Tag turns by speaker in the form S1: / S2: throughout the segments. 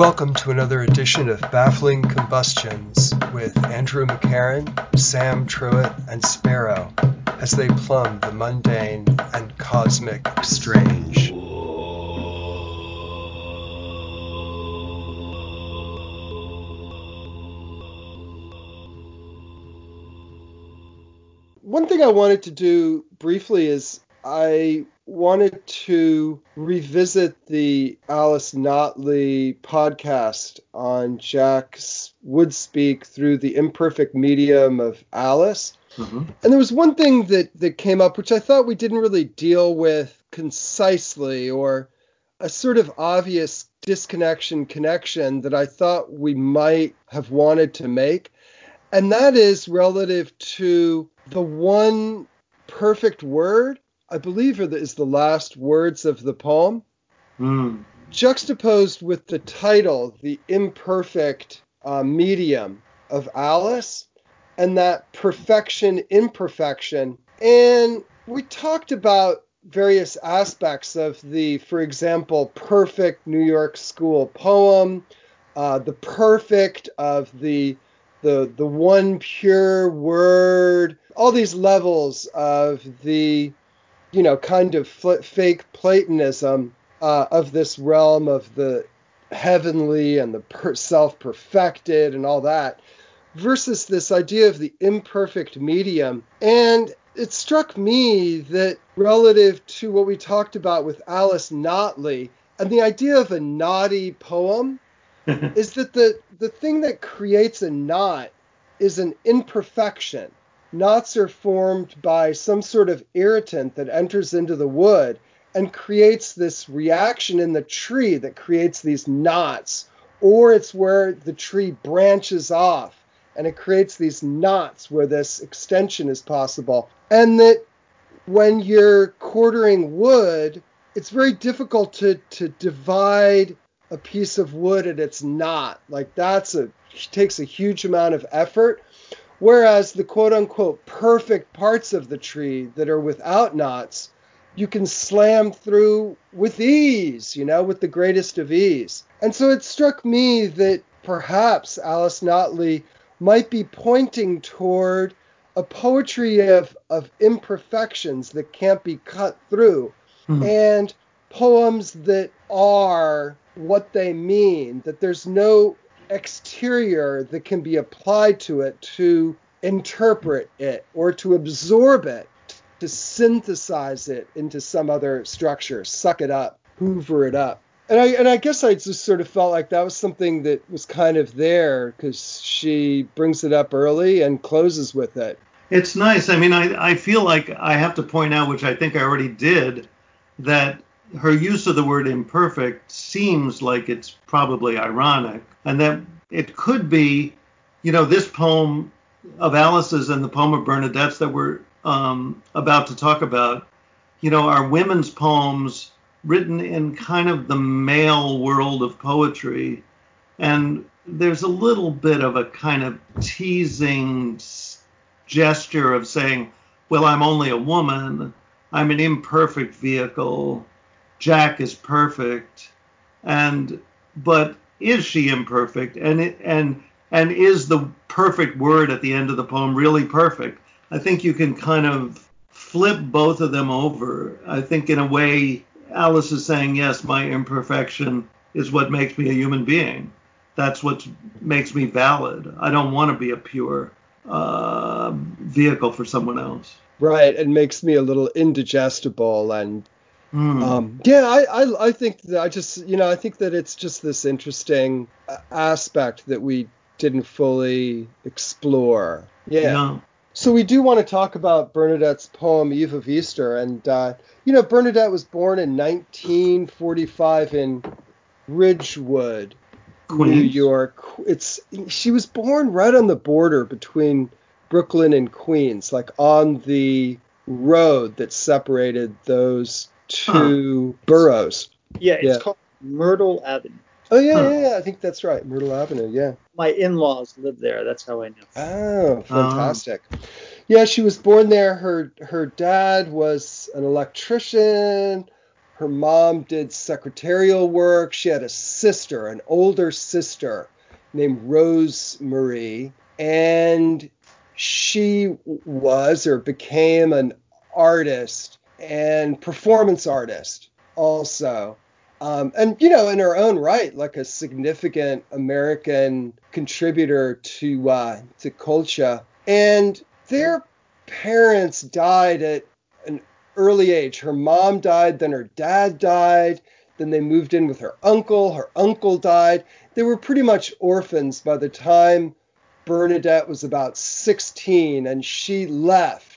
S1: Welcome to another edition of Baffling Combustions with Andrew McCarran, Sam Truitt, and Sparrow as they plumb the mundane and cosmic strange.
S2: One thing I wanted to do briefly is I wanted to revisit the Alice Notley podcast on Jack's Would Speak through the imperfect medium of Alice.
S3: Mm-hmm.
S2: And there was one thing that, that came up which I thought we didn't really deal with concisely or a sort of obvious disconnection connection that I thought we might have wanted to make. And that is relative to the one perfect word I believe is the last words of the poem,
S3: Mm.
S2: juxtaposed with the title, The Imperfect uh, Medium of Alice, and that perfection, imperfection. And we talked about various aspects of the, for example, perfect New York School poem, uh, the perfect of the the the one pure word, all these levels of the you know, kind of fl- fake Platonism uh, of this realm of the heavenly and the per- self perfected and all that, versus this idea of the imperfect medium. And it struck me that relative to what we talked about with Alice Notley and the idea of a knotty poem, is that the, the thing that creates a knot is an imperfection knots are formed by some sort of irritant that enters into the wood and creates this reaction in the tree that creates these knots, or it's where the tree branches off and it creates these knots where this extension is possible. And that when you're quartering wood, it's very difficult to, to divide a piece of wood at its knot. Like that's a takes a huge amount of effort. Whereas the quote unquote perfect parts of the tree that are without knots, you can slam through with ease, you know, with the greatest of ease. And so it struck me that perhaps Alice Notley might be pointing toward a poetry of, of imperfections that can't be cut through
S3: Hmm.
S2: and poems that are what they mean, that there's no exterior that can be applied to it to interpret it or to absorb it, to synthesize it into some other structure, suck it up, hoover it up. And I and I guess I just sort of felt like that was something that was kind of there because she brings it up early and closes with it.
S3: It's nice. I mean, I, I feel like I have to point out, which I think I already did, that her use of the word imperfect seems like it's probably ironic, and that it could be, you know, this poem of Alice's and the poem of Bernadette's that we're um, about to talk about, you know, are women's poems written in kind of the male world of poetry. And there's a little bit of a kind of teasing gesture of saying, well, I'm only a woman, I'm an imperfect vehicle, Jack is perfect, and but is she imperfect? And it, and and is the perfect word at the end of the poem really perfect? I think you can kind of flip both of them over. I think in a way, Alice is saying, yes, my imperfection is what makes me a human being. That's what makes me valid. I don't want to be a pure uh, vehicle for someone else.
S2: Right. It makes me a little indigestible and
S3: Hmm.
S2: Um, yeah, I, I I think that I just you know I think that it's just this interesting uh, aspect that we didn't fully explore. Yeah.
S3: yeah.
S2: So we do want to talk about Bernadette's poem Eve of Easter, and uh, you know Bernadette was born in 1945 in Ridgewood, New York. It's she was born right on the border between Brooklyn and Queens, like on the road that separated those two boroughs.
S4: Yeah, it's
S2: Yeah.
S4: called Myrtle Avenue.
S2: Oh yeah,
S3: Huh.
S2: yeah, yeah, I think that's right, Myrtle Avenue. Yeah.
S4: My in-laws live there. That's how I know.
S2: Oh, um, fantastic. Yeah, she was born there. Her her dad was an electrician. Her mom did secretarial work. She had a sister, an older sister named Rose Marie, and she was or became an artist and performance artist also. Um, and you know, in her own right, like a significant American contributor to uh, to culture. And their parents died at an early age. Her mom died, then her dad died, then they moved in with her uncle. Her uncle died. They were pretty much orphans by the time Bernadette was about 16 and she left.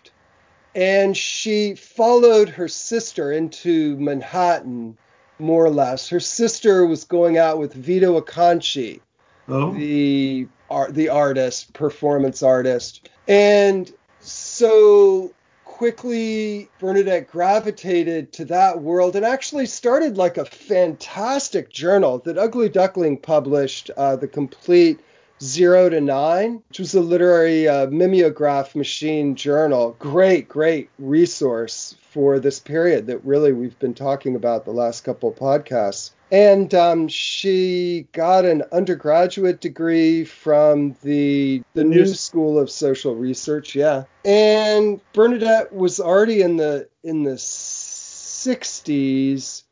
S2: And she followed her sister into Manhattan, more or less. Her sister was going out with Vito Acconci,
S3: Oh,
S2: the art, the artist, performance artist. And so quickly Bernadette gravitated to that world and actually started like a fantastic journal that Ugly Duckling published, uh, the complete Zero to Nine, which was a literary uh, mimeograph machine journal. Great, great resource for this period that really we've been talking about the last couple of podcasts. And um, she got an undergraduate degree from the the New School of Social Research, yeah. And Bernadette was already in the in the 60s.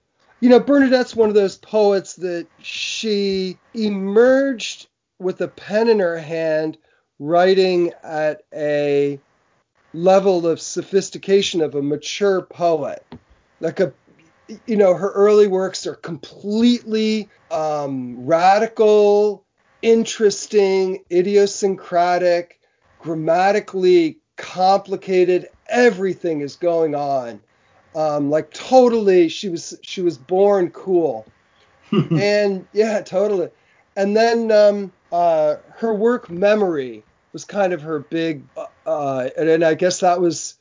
S2: You know, Bernadette's one of those poets that she emerged with a pen in her hand, writing at a level of sophistication of a mature poet. Like a you know, her early works are completely um, radical, interesting, idiosyncratic, grammatically complicated. Everything is going on. Um, like totally, she was she was born cool, and yeah, totally. And then um, uh, her work memory was kind of her big, uh, and, and I guess that was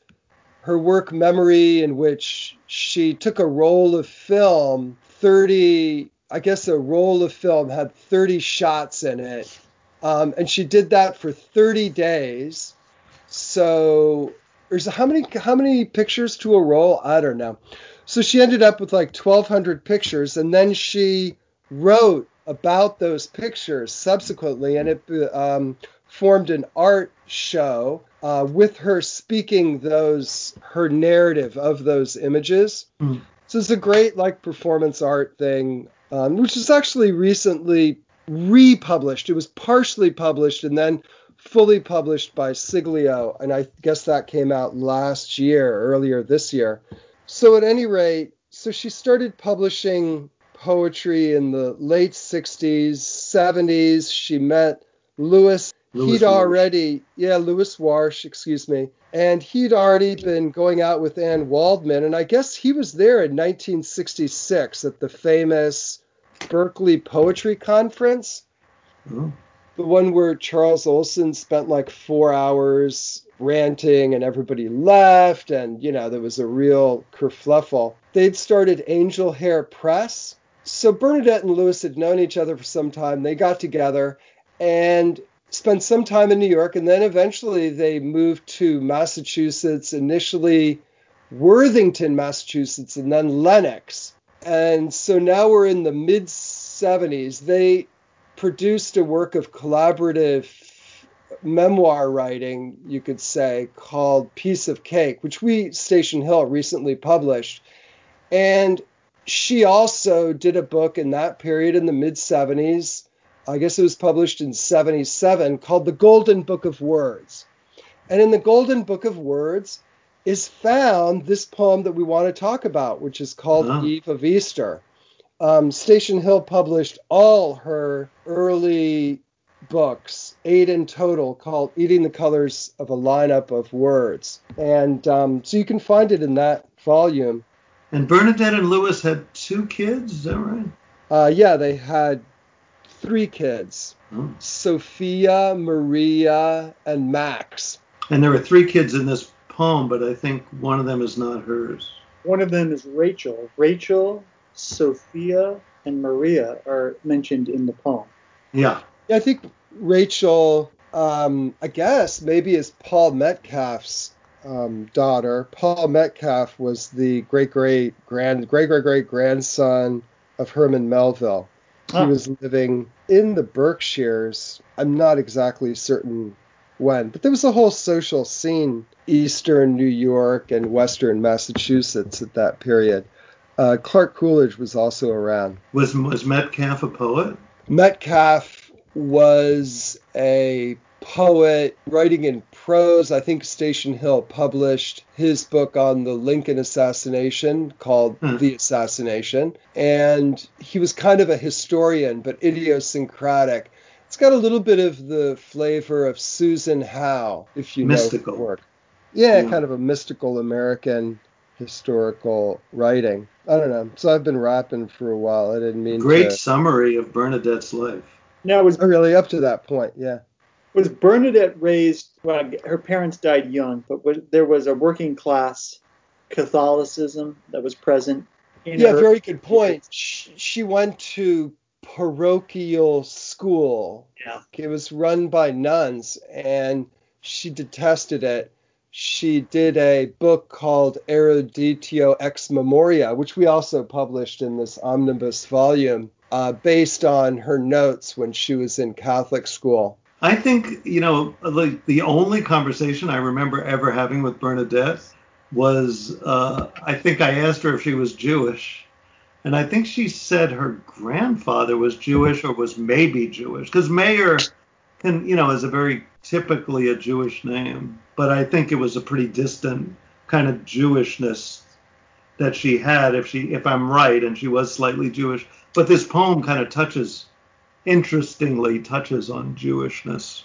S2: her work memory in which she took a roll of film 30 i guess a roll of film had 30 shots in it. Um, and she did that for 30 days. So there's how many how many pictures to a roll? I don't know. So she ended up with like 1200 pictures and then she wrote about those pictures subsequently and it um, formed an art show uh, with her speaking those her narrative of those images.
S3: Mm.
S2: So it's a great like performance art thing, um, which is actually recently republished. It was partially published and then fully published by Siglio, and I guess that came out last year, earlier this year. So at any rate, so she started publishing poetry in the late 60s, 70s. She met Lewis
S3: Louis
S2: he'd
S3: Warsh.
S2: already, yeah, Lewis Warsh, excuse me, and he'd already been going out with Anne Waldman, and I guess he was there in 1966 at the famous Berkeley Poetry Conference,
S3: Oh.
S2: the one where Charles Olson spent like four hours ranting and everybody left, and you know there was a real kerfluffle. They'd started Angel Hair Press, so Bernadette and Lewis had known each other for some time. They got together and spent some time in New York, and then eventually they moved to Massachusetts, initially Worthington, Massachusetts, and then Lenox. And so now we're in the mid 70s. They produced a work of collaborative memoir writing, you could say, called Piece of Cake, which we, Station Hill, recently published. And she also did a book in that period in the mid 70s I guess it was published in 77, called The Golden Book of Words. And in the Golden Book of Words is found this poem that we want to talk about, which is called
S3: Ah.
S2: Eve of Easter. Um, Station Hill published all her early books, eight in total, called Eating the Colors of a Lineup of Words. And um, so you can find it in that volume.
S3: And Bernadette and Lewis had two kids, is that right?
S2: Uh, yeah, they had three kids.
S3: Oh.
S2: Sophia, Maria, and Max.
S3: And there were three kids in this poem, but I think one of them is not hers.
S4: One of them is Rachel. Rachel, Sophia, and Maria are mentioned in the poem.
S3: Yeah.
S2: Yeah, I think Rachel, um, I guess maybe is Paul Metcalf's um, daughter. Paul Metcalf was the great great grand great great great grandson of Herman Melville. He
S4: Ah.
S2: was living in the Berkshires. I'm not exactly certain when, but there was a whole social scene, eastern New York and western Massachusetts at that period. Uh, Clark Coolidge was also around.
S3: Was was Metcalf a poet?
S2: Metcalf was a poet writing in prose. I think Station Hill published his book on the Lincoln assassination called
S3: Hmm.
S2: The Assassination. And he was kind of a historian, but idiosyncratic. It's got a little bit of the flavor of Susan Howe, if you
S3: Mystical.
S2: know her work. Yeah,
S3: Yeah.
S2: kind of a mystical American historical writing. I don't know. So I've been rapping for a while. I didn't mean
S3: Great
S2: to.
S3: summary of Bernadette's life.
S4: Now, it was
S2: Oh, really up to that point, yeah.
S4: Was Bernadette raised? Well, her parents died young, but was, there was a working class Catholicism that was present. In
S2: Yeah,
S4: her-
S2: very good point. She, she went to parochial school.
S4: Yeah.
S2: It was run by nuns, and she detested it. She did a book called Eruditio Ex Memoria, which we also published in this omnibus volume, uh, based on her notes when she was in Catholic school.
S3: I think you know, like the only conversation I remember ever having with Bernadette was uh, I think I asked her if she was Jewish, and I think she said her grandfather was Jewish or was maybe Jewish because Mayer can you know is a very typically a Jewish name, but I think it was a pretty distant kind of Jewishness that she had if she if I'm right and she was slightly Jewish. But this poem kind of touches interestingly touches on Jewishness.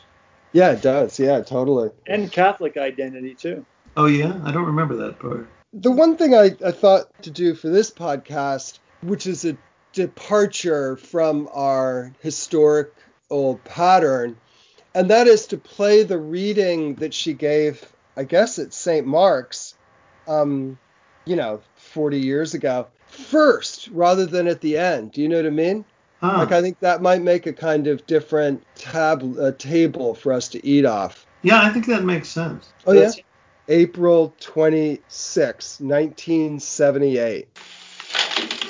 S2: Yeah, it does. Yeah, totally.
S4: and Catholic identity too.
S3: Oh yeah, I don't remember that part.
S2: The one thing I, I thought to do for this podcast, which is a departure from our historical pattern, and that is to play the reading that she gave, I guess, at St. Mark's, um, you know, 40 years ago, first rather than at the end. Do you know what I mean?
S3: Huh.
S2: Like, I think that might make a kind of different tab uh, table for us to eat off.
S3: yeah, I think that makes sense.
S2: Oh, yeah? April 26, 1978.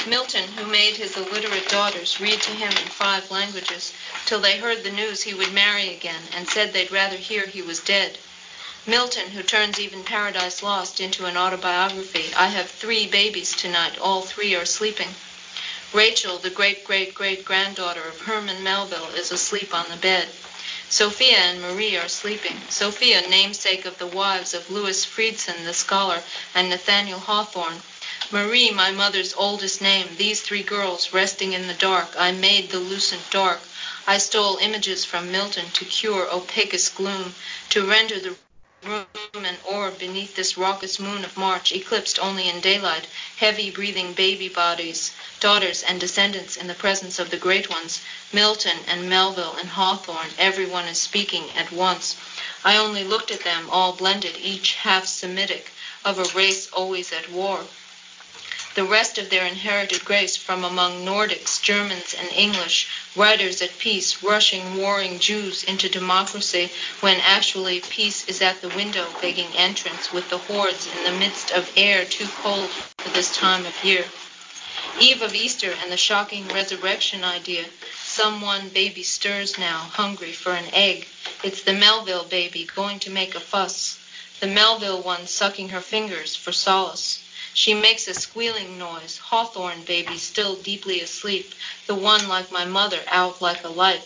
S5: Milton, who made his illiterate daughters read to him in five languages till they heard the news he would marry again and said they'd rather hear he was dead. Milton, who turns even Paradise Lost into an autobiography. I have three babies tonight. All three are sleeping. Rachel, the great great great granddaughter of Herman Melville, is asleep on the bed. Sophia and Marie are sleeping. Sophia, namesake of the wives of Louis Friedson, the scholar, and Nathaniel Hawthorne. Marie, my mother's oldest name, these three girls resting in the dark. I made the lucent dark. I stole images from Milton to cure opacous gloom, to render the room and orb beneath this raucous moon of March, eclipsed only in daylight, heavy breathing baby bodies, daughters and descendants in the presence of the great ones, Milton and Melville and Hawthorne, everyone is speaking at once. I only looked at them, all blended, each half Semitic, of a race always at war the rest of their inherited grace from among Nordics, Germans, and English, writers at peace, rushing warring Jews into democracy, when actually peace is at the window begging entrance with the hordes in the midst of air too cold for this time of year. Eve of Easter and the shocking resurrection idea. Someone baby stirs now, hungry for an egg. It's the Melville baby going to make a fuss. The Melville one sucking her fingers for solace. She makes a squealing noise. Hawthorne baby still deeply asleep. The one like my mother out like a light.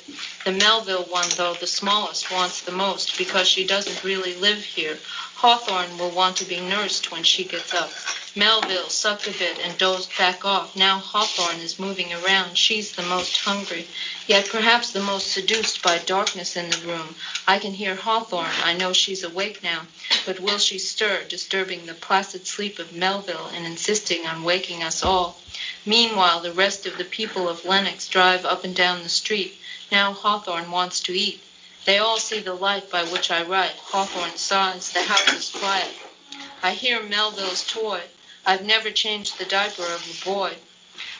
S5: The Melville one, though the smallest, wants the most because she doesn't really live here. Hawthorne will want to be nursed when she gets up. Melville sucked a bit and dozed back off. Now Hawthorne is moving around. She's the most hungry, yet perhaps the most seduced by darkness in the room. I can hear Hawthorne. I know she's awake now. But will she stir, disturbing the placid sleep of Melville and insisting on waking us all? Meanwhile, the rest of the people of Lenox drive up and down the street. Now Hawthorne wants to eat. They all see the light by which I write. Hawthorne sighs. The house is quiet. I hear Melville's toy. I've never changed the diaper of a boy.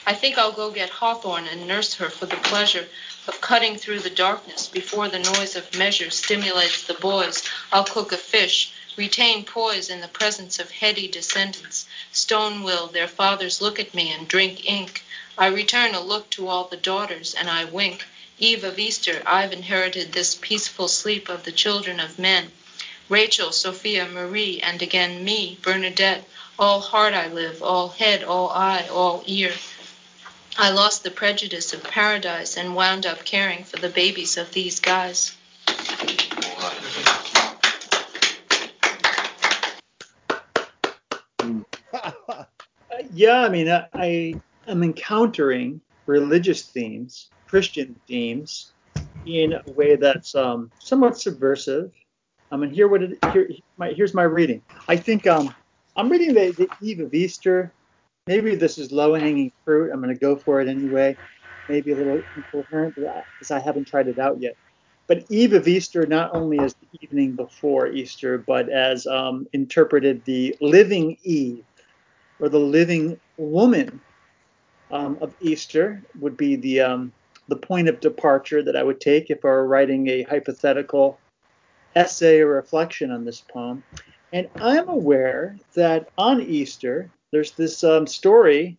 S5: I think I'll go get Hawthorne and nurse her for the pleasure of cutting through the darkness before the noise of measure stimulates the boys. I'll cook a fish, retain poise in the presence of heady descendants, stone-willed their fathers look at me and drink ink. I return a look to all the daughters, and I wink. Eve of Easter, I've inherited this peaceful sleep of the children of men. Rachel, Sophia, Marie, and again me, Bernadette, all heart I live, all head, all eye, all ear. I lost the prejudice of paradise and wound up caring for the babies of these guys.
S4: yeah, I mean, I, am encountering religious themes, Christian themes, in a way that's um, somewhat subversive. I mean, here what it, here, my, here's my reading. I think um, I'm reading the, the Eve of Easter. Maybe this is low-hanging fruit. I'm going to go for it anyway. Maybe a little incoherent because I haven't tried it out yet. But Eve of Easter not only as the evening before Easter, but as um, interpreted the living Eve or the living woman um, of Easter would be the um, the point of departure that I would take if I were writing a hypothetical essay or reflection on this poem. And I'm aware that on Easter there's this um, story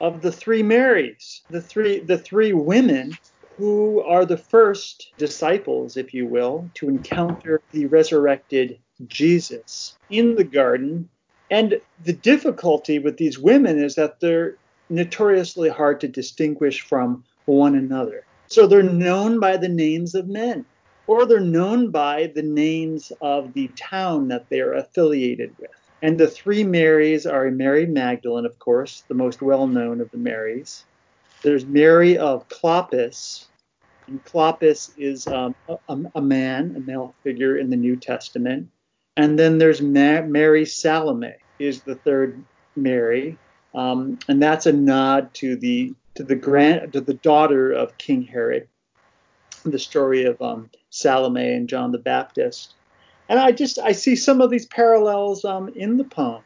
S4: of the three Marys, the three the three women who are the first disciples, if you will, to encounter the resurrected Jesus in the garden and the difficulty with these women is that they're notoriously hard to distinguish from one another. So they're known by the names of men, or they're known by the names of the town that they're affiliated with. And the three Marys are Mary Magdalene, of course, the most well known of the Marys. There's Mary of Clopas, and Clopas is um, a, a, man, a male figure in the New Testament. And then there's Ma- Mary Salome is the third Mary, um, and that's a nod to the to the grand to the daughter of King Herod, the story of um, Salome and John the Baptist. And I just I see some of these parallels um, in the poem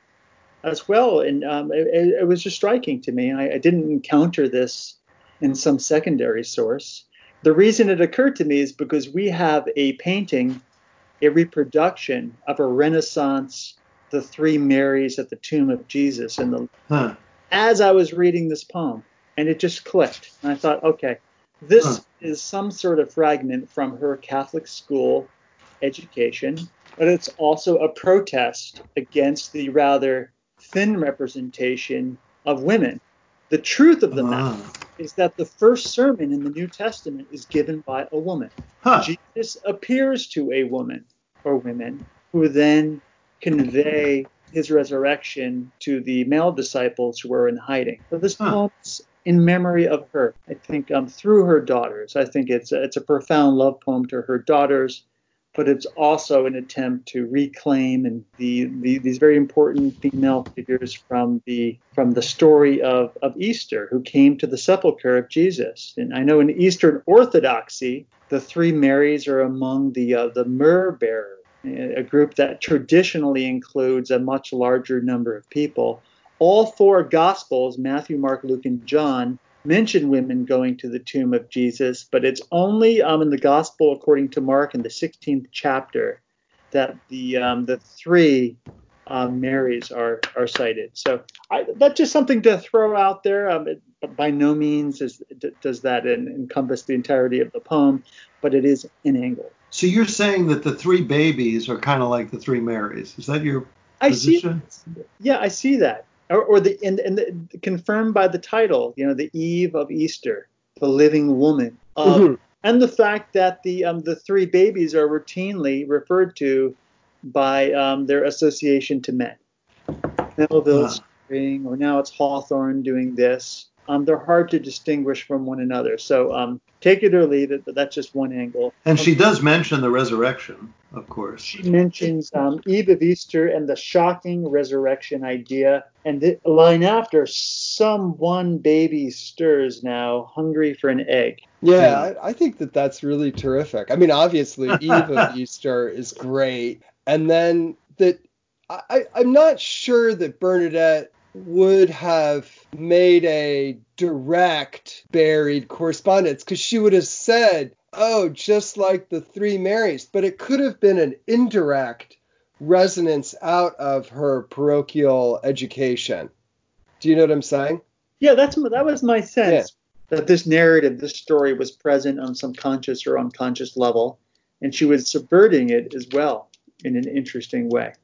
S4: as well, and um, it, it, was just striking to me. I, I didn't encounter this in some secondary source. The reason it occurred to me is because we have a painting a reproduction of a Renaissance, the three Marys at the tomb of Jesus. And the huh. as I was reading this poem, and it just clicked, and I thought, okay, this huh. is some sort of fragment from her Catholic school education, but it's also a protest against the rather thin representation of women. The truth of the matter is that the first sermon in the New Testament is given by a woman. Huh. Jesus appears to a woman or women who then convey his resurrection to the male disciples who were in hiding. So this huh. poem's in memory of her. I think um, through her daughters. I think it's a, it's a profound love poem to her daughters, but it's also an attempt to reclaim and the, the these very important female figures from the from the story of, of Easter, who came to the sepulchre of Jesus. And I know in Eastern Orthodoxy, the three Marys are among the uh, the myrrh bearers, a group that traditionally includes a much larger number of people. All four Gospels, Matthew, Mark, Luke, and John, mention women going to the tomb of Jesus, but it's only um, in the Gospel according to Mark in the 16th chapter that the um, the three um, Marys are are cited. So I, that's just something to throw out there. Um, it, by no means is, does that encompass the entirety of the poem, but it is an angle.
S3: So you're saying that the three babies are kind of like the three Marys. Is that your position?
S4: I see. Yeah, I see that. Or, or the and, and the, confirmed by the title, you know, the Eve of Easter, the living woman, um, mm-hmm. and the fact that the um, the three babies are routinely referred to by um, their association to men. Melville wow. or now it's Hawthorne doing this. Um, they're hard to distinguish from one another. So um, take it or leave it, but that's just one angle.
S3: And she does mention the resurrection, of course.
S4: She mentions um, Eve of Easter and the shocking resurrection idea. And the line after, some one baby stirs now, hungry for an egg.
S2: Yeah, yeah. I, I think that that's really terrific. I mean, obviously, Eve of Easter is great. And then that I, I'm not sure that Bernadette would have made a direct buried correspondence because she would have said, oh, just like the three Marys, but it could have been an indirect resonance out of her parochial education. Do you know what I'm saying?
S4: Yeah, that's that was my sense yeah. that this narrative, this story was present on some conscious or unconscious level, and she was subverting it as well in an interesting way.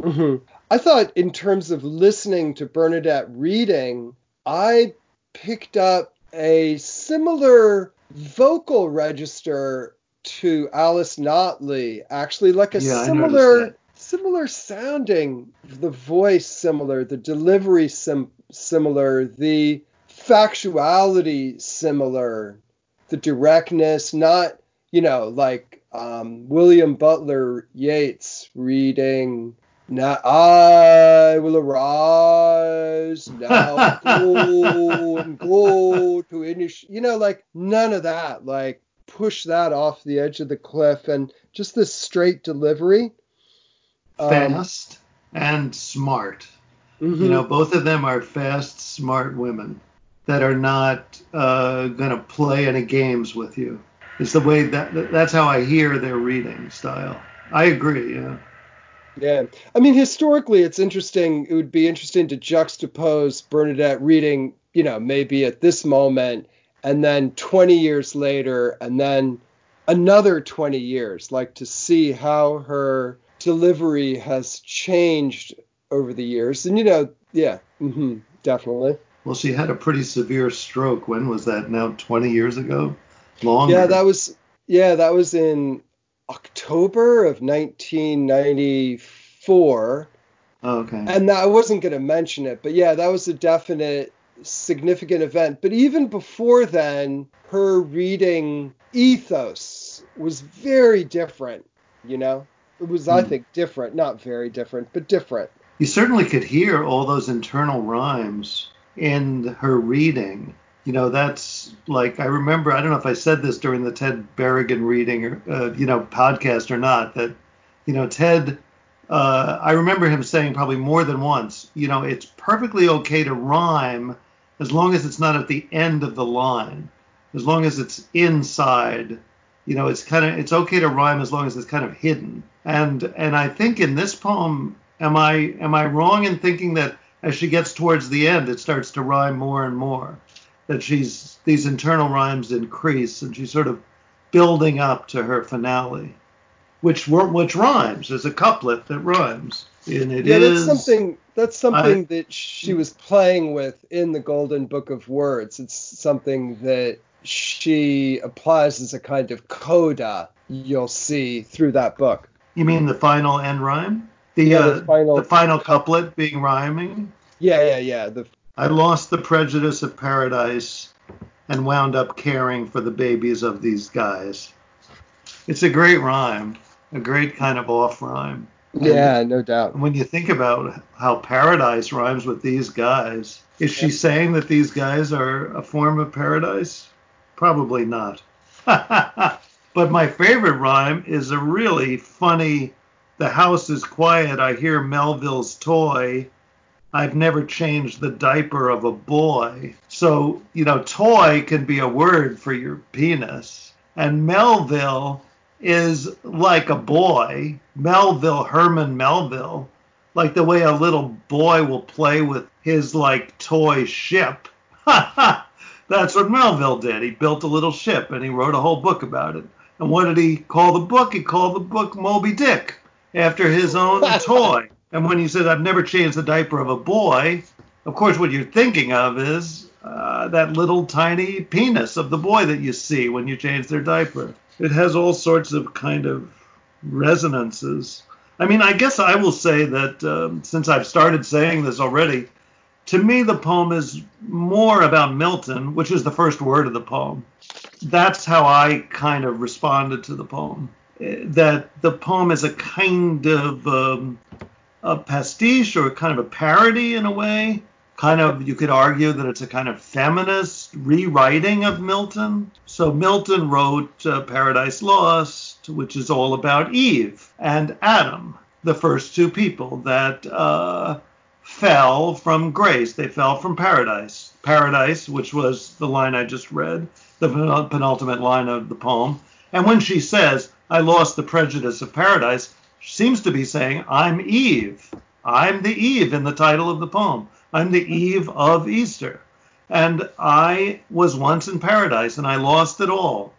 S2: Mm-hmm. I thought, in terms of listening to Bernadette reading, I picked up a similar vocal register to Alice Notley, actually, like a yeah, similar similar sounding, the voice similar, the delivery sim- similar, the factuality similar, the directness, not, you know, like um, William Butler Yeats reading now I will arise, now go and go to Inish. You know, like none of that. Like push that off the edge of the cliff and just this straight delivery.
S3: Um, fast um, and smart. Mm-hmm. You know, both of them are fast, smart women that are not uh, going to play any games with you. It's the way that that's how I hear their reading style. I agree. Yeah.
S2: Yeah. I mean, historically, it's interesting. It would be interesting to juxtapose Bernadette reading, you know, maybe at this moment and then 20 years later and then another 20 years, like to see how her delivery has changed over the years. And, you know, yeah, mm-hmm, definitely.
S3: Well, she had a pretty severe stroke. When was that? Now 20 years ago? Longer.
S2: Yeah, that was yeah, that was in October of 1994.
S3: Oh, okay.
S2: And that, I wasn't going to mention it, but yeah, that was a definite significant event. But even before then, her reading ethos was very different, you know? It was, I hmm. think, different, not very different, but different.
S3: You certainly could hear all those internal rhymes in her reading you know, that's like I remember. I don't know if I said this during the Ted Berrigan reading or uh, you know podcast or not. That you know Ted. Uh, I remember him saying probably more than once. You know, it's perfectly okay to rhyme as long as it's not at the end of the line, as long as it's inside. You know, it's kind of it's okay to rhyme as long as it's kind of hidden. And and I think in this poem, am I am I wrong in thinking that as she gets towards the end, it starts to rhyme more and more? That she's these internal rhymes increase and she's sort of building up to her finale, which which rhymes. There's a couplet that rhymes, and it
S2: yeah,
S3: is,
S2: that's something that's something I, that she was playing with in the Golden Book of Words. It's something that she applies as a kind of coda. You'll see through that book.
S3: You mean the final end rhyme? The, yeah, uh, the final the final couplet being rhyming.
S2: Yeah, yeah, yeah. The
S3: I lost the prejudice of paradise and wound up caring for the babies of these guys. It's a great rhyme, a great kind of off rhyme.
S2: Yeah, no doubt.
S3: When you think about how paradise rhymes with these guys, is she saying that these guys are a form of paradise? Probably not. but my favorite rhyme is a really funny The house is quiet, I hear Melville's toy I've never changed the diaper of a boy. So, you know, toy can be a word for your penis. And Melville is like a boy, Melville, Herman Melville, like the way a little boy will play with his like toy ship. That's what Melville did. He built a little ship and he wrote a whole book about it. And what did he call the book? He called the book Moby Dick after his own toy. And when you said, I've never changed the diaper of a boy, of course, what you're thinking of is uh, that little tiny penis of the boy that you see when you change their diaper. It has all sorts of kind of resonances. I mean, I guess I will say that um, since I've started saying this already, to me, the poem is more about Milton, which is the first word of the poem. That's how I kind of responded to the poem. Eh, that the poem is a kind of um, a pastiche or kind of a parody in a way. Kind of, you could argue that it's a kind of feminist rewriting of Milton. So Milton wrote uh, Paradise Lost, which is all about Eve and Adam, the first two people that uh, fell from grace. They fell from paradise. Paradise, which was the line I just read, the penultimate line of the poem. And when she says, I lost the prejudice of paradise, seems to be saying, I'm Eve. I'm the Eve in the title of the poem. I'm the Eve of Easter. And I was once in paradise and I lost it all.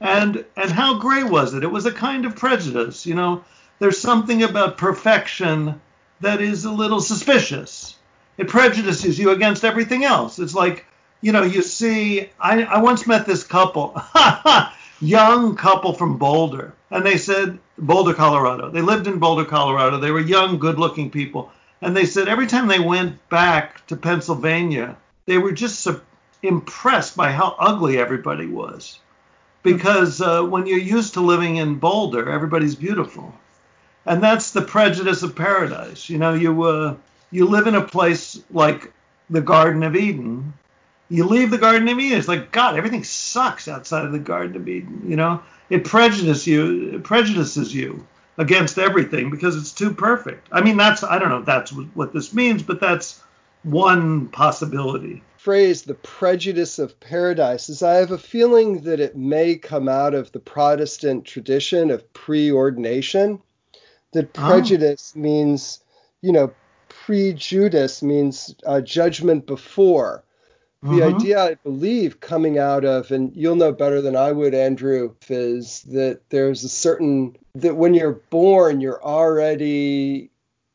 S3: And and how great was it? It was a kind of prejudice, you know. There's something about perfection that is a little suspicious. It prejudices you against everything else. It's like, you know, you see, I, I once met this couple, young couple from Boulder, and they said, Boulder, Colorado. They lived in Boulder, Colorado. They were young, good looking people. And they said every time they went back to Pennsylvania, they were just so impressed by how ugly everybody was. Because uh, when you're used to living in Boulder, everybody's beautiful. And that's the prejudice of paradise. You know, you uh, you live in a place like the Garden of Eden. You leave the Garden of Eden, it's like God, everything sucks outside of the Garden of Eden. You know, it prejudices you, it prejudices you against everything because it's too perfect. I mean, that's I don't know if that's what this means, but that's one possibility.
S2: Phrase the prejudice of paradise is I have a feeling that it may come out of the Protestant tradition of preordination. That ah. prejudice oh. means, you know, prejudice means uh, judgment before. The mm-hmm. idea, I believe, coming out of, and you'll know better than I would, Andrew, is that there's a certain, that when you're born, you're already,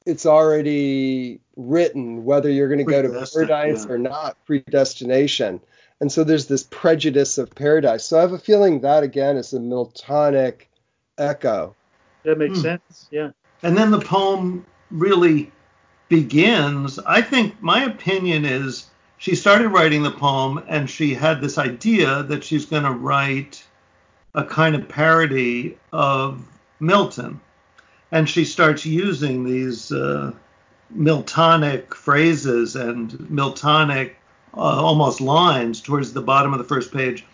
S2: it's already written whether you're going to go to paradise yeah. or not, predestination. And so there's this prejudice of paradise. So I have a feeling that, again, is a Miltonic echo.
S4: That makes hmm. sense, yeah.
S3: And then the poem really begins. I think my opinion is she started writing the poem and she had this idea that she's going to write a kind of parody of Milton. And she starts using these uh, Miltonic phrases and Miltonic uh, almost lines towards the bottom of the first page.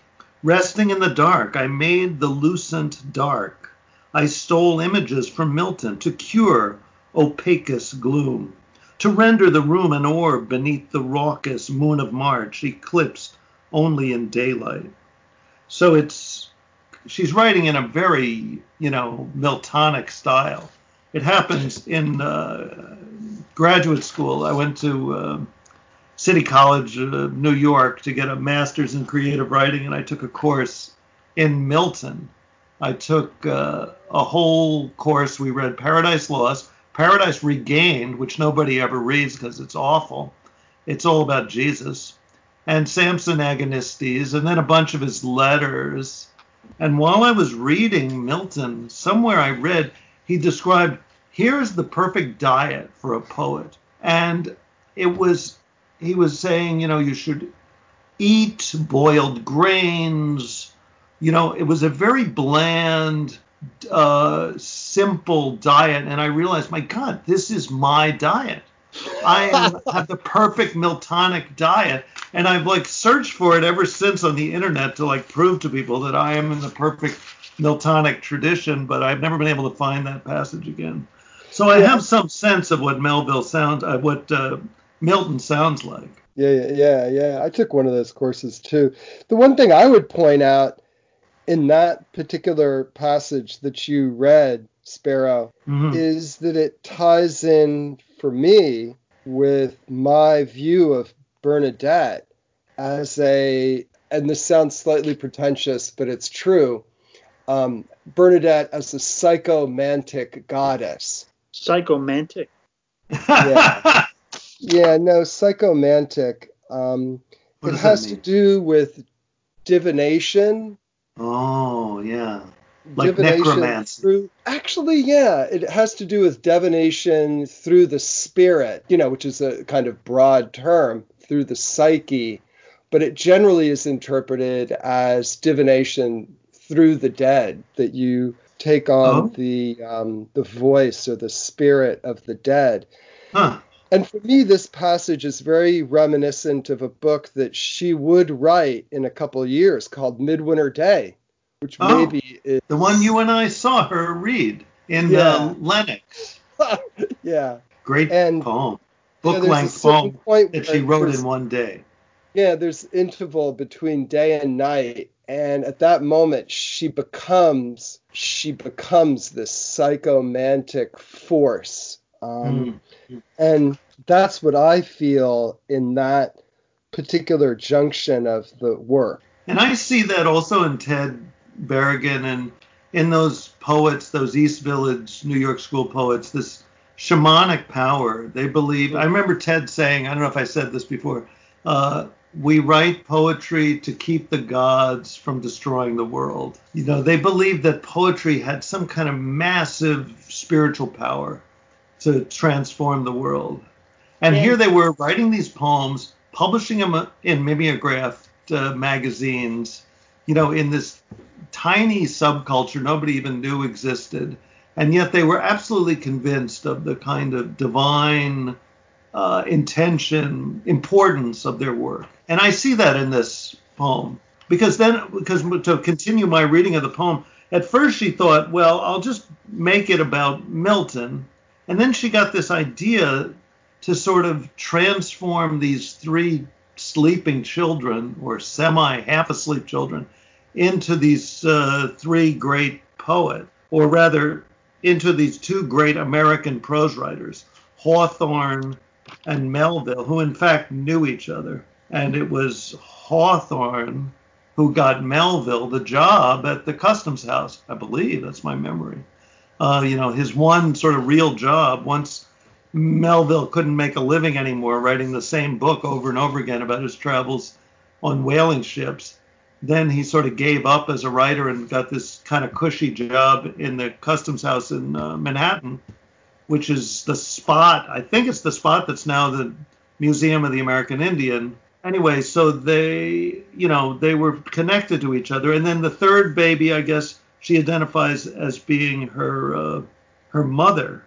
S3: Resting in the dark, I made the lucent dark. I stole images from Milton to cure opacous gloom to render the room an orb beneath the raucous moon of March, eclipsed only in daylight. So it's she's writing in a very you know Miltonic style. It happens in uh, graduate school. I went to uh, City College, New York, to get a master's in creative writing, and I took a course in Milton. I took uh, a whole course. We read Paradise Lost Paradise Regained, which nobody ever reads because it's awful. It's all about Jesus. And Samson Agonistes, and then a bunch of his letters. And while I was reading Milton, somewhere I read he described here's the perfect diet for a poet. And it was, he was saying, you know, you should eat boiled grains. You know, it was a very bland, uh, simple diet, and I realized, my God, this is my diet. I am, have the perfect Miltonic diet, and I've like searched for it ever since on the internet to like prove to people that I am in the perfect Miltonic tradition, but I've never been able to find that passage again. So I yeah. have some sense of what Melville sounds, uh, what uh, Milton sounds like.
S2: Yeah, yeah, yeah. I took one of those courses too. The one thing I would point out in that particular passage that you read, Sparrow, mm-hmm. is that it ties in for me with my view of Bernadette as a, and this sounds slightly pretentious, but it's true. Um, Bernadette as a psychomantic goddess.
S4: Psychomantic.
S2: Yeah. yeah, no, psychomantic. Um, it has to do with divination
S3: Oh, yeah. Like necromancy.
S2: Through, actually, yeah, it has to do with divination through the spirit, you know, which is a kind of broad term, through the psyche, but it generally is interpreted as divination through the dead, that you take on oh. the um, the voice or the spirit of the dead.
S3: Huh.
S2: And for me, this passage is very reminiscent of a book that she would write in a couple of years called Midwinter Day, which oh, maybe is
S3: the one you and I saw her read in yeah. uh, Lenox.
S2: yeah.
S3: Great and, poem, book yeah, length poem that she wrote in one day.
S2: Yeah, there's interval between day and night, and at that moment she becomes she becomes this psychomantic force um, mm. and that's what i feel in that particular junction of the work
S3: and i see that also in ted berrigan and in those poets those east village new york school poets this shamanic power they believe i remember ted saying i don't know if i said this before uh, we write poetry to keep the gods from destroying the world. You know, they believed that poetry had some kind of massive spiritual power to transform the world. And yeah. here they were writing these poems, publishing them in mimeographed uh, magazines, you know, in this tiny subculture nobody even knew existed. And yet they were absolutely convinced of the kind of divine uh, intention, importance of their work. And I see that in this poem. Because then, because to continue my reading of the poem, at first she thought, well, I'll just make it about Milton. And then she got this idea to sort of transform these three sleeping children, or semi half asleep children, into these uh, three great poets, or rather, into these two great American prose writers, Hawthorne and Melville, who in fact knew each other. And it was Hawthorne who got Melville the job at the customs house, I believe. That's my memory. Uh, you know, his one sort of real job once Melville couldn't make a living anymore writing the same book over and over again about his travels on whaling ships. Then he sort of gave up as a writer and got this kind of cushy job in the customs house in uh, Manhattan which is the spot. I think it's the spot that's now the Museum of the American Indian. Anyway, so they, you know, they were connected to each other. And then the third baby, I guess, she identifies as being her uh, her mother,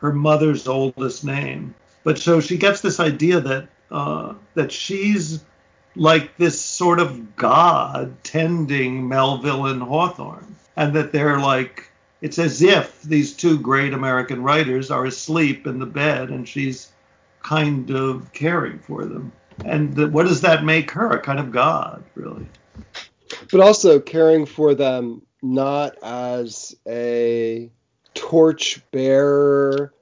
S3: her mother's oldest name. But so she gets this idea that uh, that she's like this sort of god tending Melville and Hawthorne, and that they're like it's as if these two great American writers are asleep in the bed and she's kind of caring for them. And the, what does that make her? A kind of God, really.
S2: But also caring for them not as a torch bearer,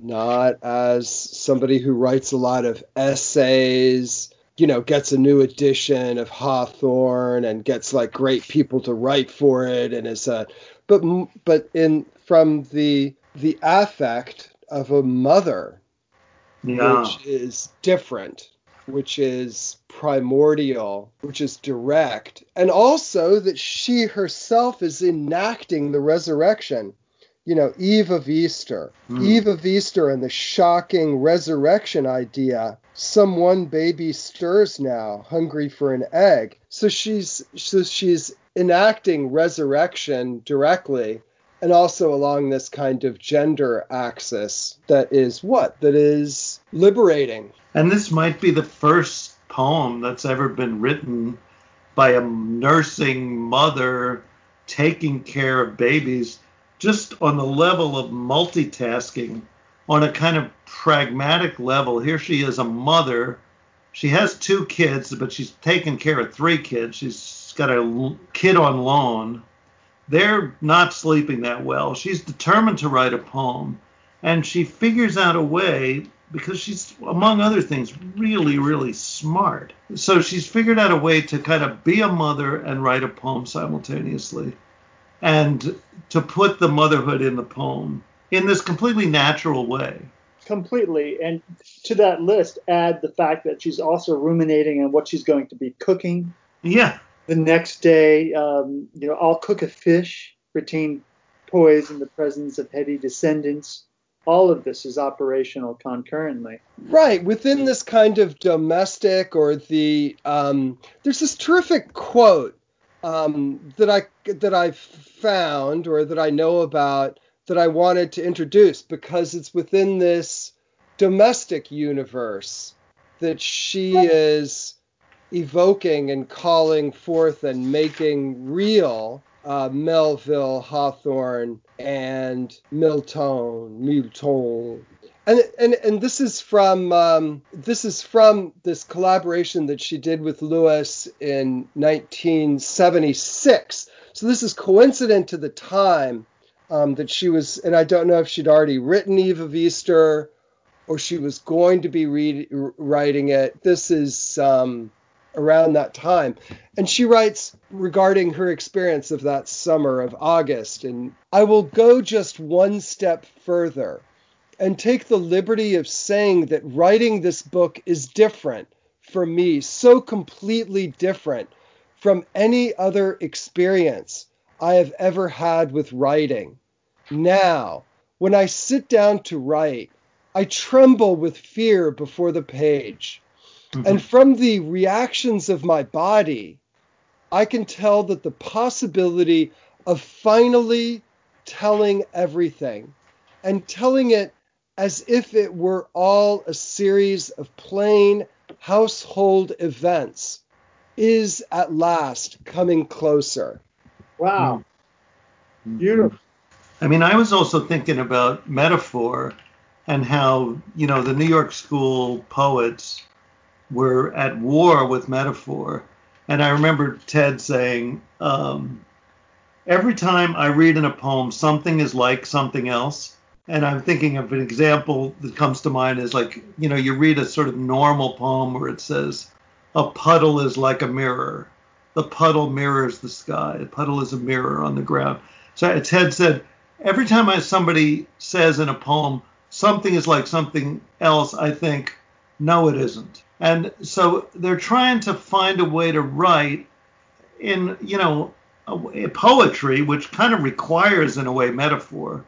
S2: not as somebody who writes a lot of essays, you know, gets a new edition of Hawthorne and gets like great people to write for it and is a but but in from the the affect of a mother, yeah. which is different, which is primordial, which is direct, and also that she herself is enacting the resurrection. You know, Eve of Easter, mm. Eve of Easter, and the shocking resurrection idea. Some one baby stirs now, hungry for an egg. So she's so she's enacting resurrection directly and also along this kind of gender axis that is what? That is liberating.
S3: And this might be the first poem that's ever been written by a nursing mother taking care of babies just on the level of multitasking on a kind of pragmatic level. Here she is a mother. She has two kids, but she's taking care of three kids. She's got a kid on loan. They're not sleeping that well. She's determined to write a poem, and she figures out a way because she's, among other things, really, really smart. So she's figured out a way to kind of be a mother and write a poem simultaneously, and to put the motherhood in the poem in this completely natural way.
S4: Completely. And to that list, add the fact that she's also ruminating on what she's going to be cooking.
S3: Yeah
S4: the next day, um, you know, I'll cook a fish, retain poise in the presence of heavy descendants. All of this is operational concurrently.
S2: Right. Within this kind of domestic or the um, there's this terrific quote um, that I that I've found or that I know about that I wanted to introduce because it's within this domestic universe that she is evoking and calling forth and making real uh, Melville, Hawthorne, and Milton, Milton, and and and this is from um, this is from this collaboration that she did with Lewis in 1976. So this is coincident to the time um, that she was, and I don't know if she'd already written Eve of Easter or she was going to be read, writing it. This is um, around that time. And she writes regarding her experience of that summer of August. And I will go just one step further and take the liberty of saying that writing this book is different for me, so completely different from any other experience I have ever had with writing. Now, when I sit down to write, I tremble with fear before the page. Mm-hmm. And from the reactions of my body, I can tell that the possibility of finally telling everything and telling it as if it were all a series of plain household events is at last coming closer.
S4: Wow. Mm-hmm. Beautiful.
S3: I mean, I was also thinking about metaphor and how, you know, the New York School poets were at war with metaphor. And I remember Ted saying, um, every time I read in a poem, something is like something else. And I'm thinking of an example that comes to mind is like, you know, you read a sort of normal poem where it says, a puddle is like a mirror. The puddle mirrors the sky. A puddle is a mirror on the ground. So Ted said, every time I, somebody says in a poem, something is like something else, I think, no, it isn't. And so they're trying to find a way to write in, you know, poetry, which kind of requires, in a way, metaphor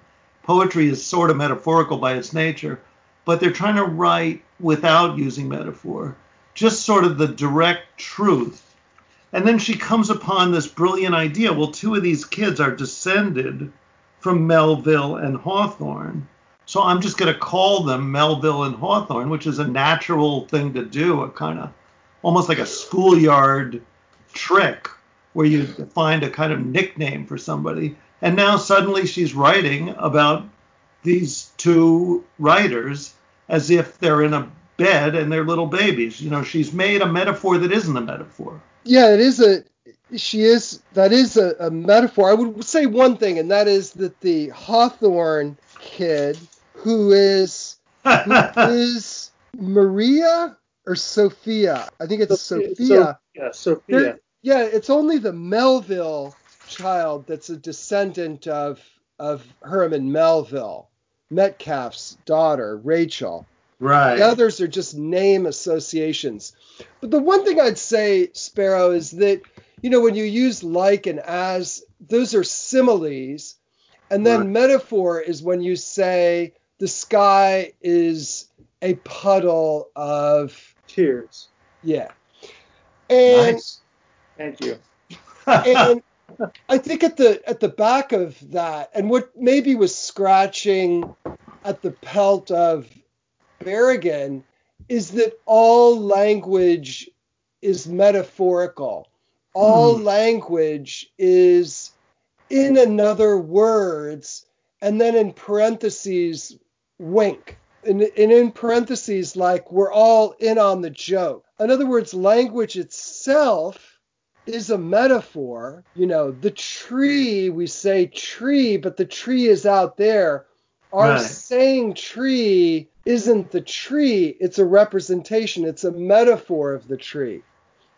S3: poetry is sort of metaphorical by its nature, but they're trying to write without using metaphor, just sort of the direct truth. And then she comes upon this brilliant idea. Well, two of these kids are descended from Melville and Hawthorne. So I'm just going to call them Melville and Hawthorne, which is a natural thing to do, a kind of almost like a schoolyard trick where you find a kind of nickname for somebody. And now suddenly she's writing about these two writers as if they're in a bed and they're little babies. You know, she's made a metaphor that isn't a metaphor.
S2: Yeah, it is a she is that is a, a metaphor. I would say one thing, and that is that the Hawthorne kid who is who is Maria or Sophia. I think it's Sophia. Sophia.
S4: yeah, Sophia.
S2: yeah, it's only the Melville child that's a descendant of of Herman Melville, Metcalf's daughter, Rachel.
S3: Right.
S2: The others are just name associations. But the one thing I'd say, Sparrow, is that you know when you use like and as, those are similes, and then right. metaphor is when you say the sky is a puddle of
S4: tears.
S2: Yeah. And
S4: nice. Thank you.
S2: and I think at the at the back of that, and what maybe was scratching at the pelt of Berrigan is that all language is metaphorical. All mm. language is in another words, and then in parentheses, wink. And, and in parentheses, like we're all in on the joke. In other words, language itself is a metaphor. You know, the tree, we say tree, but the tree is out there. Our right. saying tree isn't the tree, it's a representation, it's a metaphor of the tree.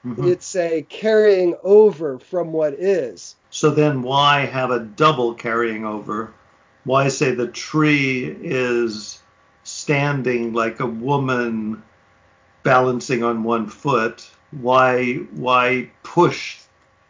S2: Mm-hmm. It's a carrying over from what is.
S3: So then why have a double carrying over? Why say the tree is standing like a woman balancing on one foot why why push.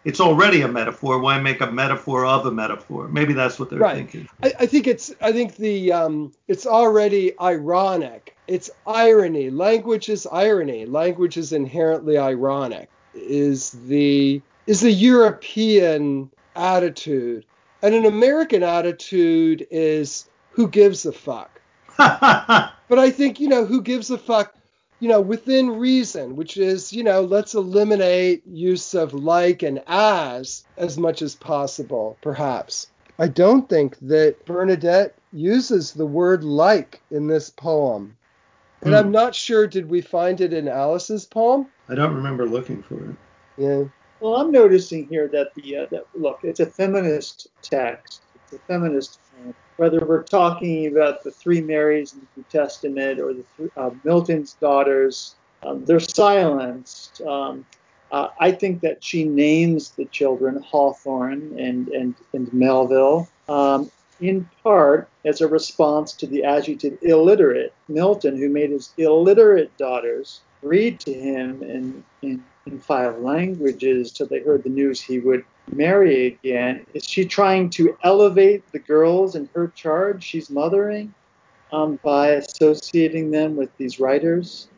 S3: It's already a metaphor. Why make a metaphor of a metaphor? Maybe that's what they're
S2: right.
S3: thinking.
S2: I, I, think it's i think the um, it's already ironic. It's irony. Language is irony. Language is inherently ironic. Is the is the european attitude. And an american attitude is who gives a fuck? But i think you know who gives a fuck you know, within reason, which is, you know, let's eliminate use of like and as as much as possible, perhaps. I don't think that Bernadette uses the word like in this poem. And
S3: Hmm.
S2: I'm not sure, did we find it in Alice's poem?
S3: I don't remember looking for it.
S2: Yeah.
S4: Well, I'm noticing here that the uh, that look, it's a feminist text. It's a feminist. Whether we're talking about the three Marys in the New Testament or the three, uh, Milton's daughters, um, they're silenced. Um, uh, I think that she names the children Hawthorne and and and Melville. Um, in part as a response to the adjective illiterate. Milton, who made his illiterate daughters read to him in, in, in five languages till they heard the news he would marry again, is she trying to elevate the girls in her charge she's mothering um, by associating them with these writers?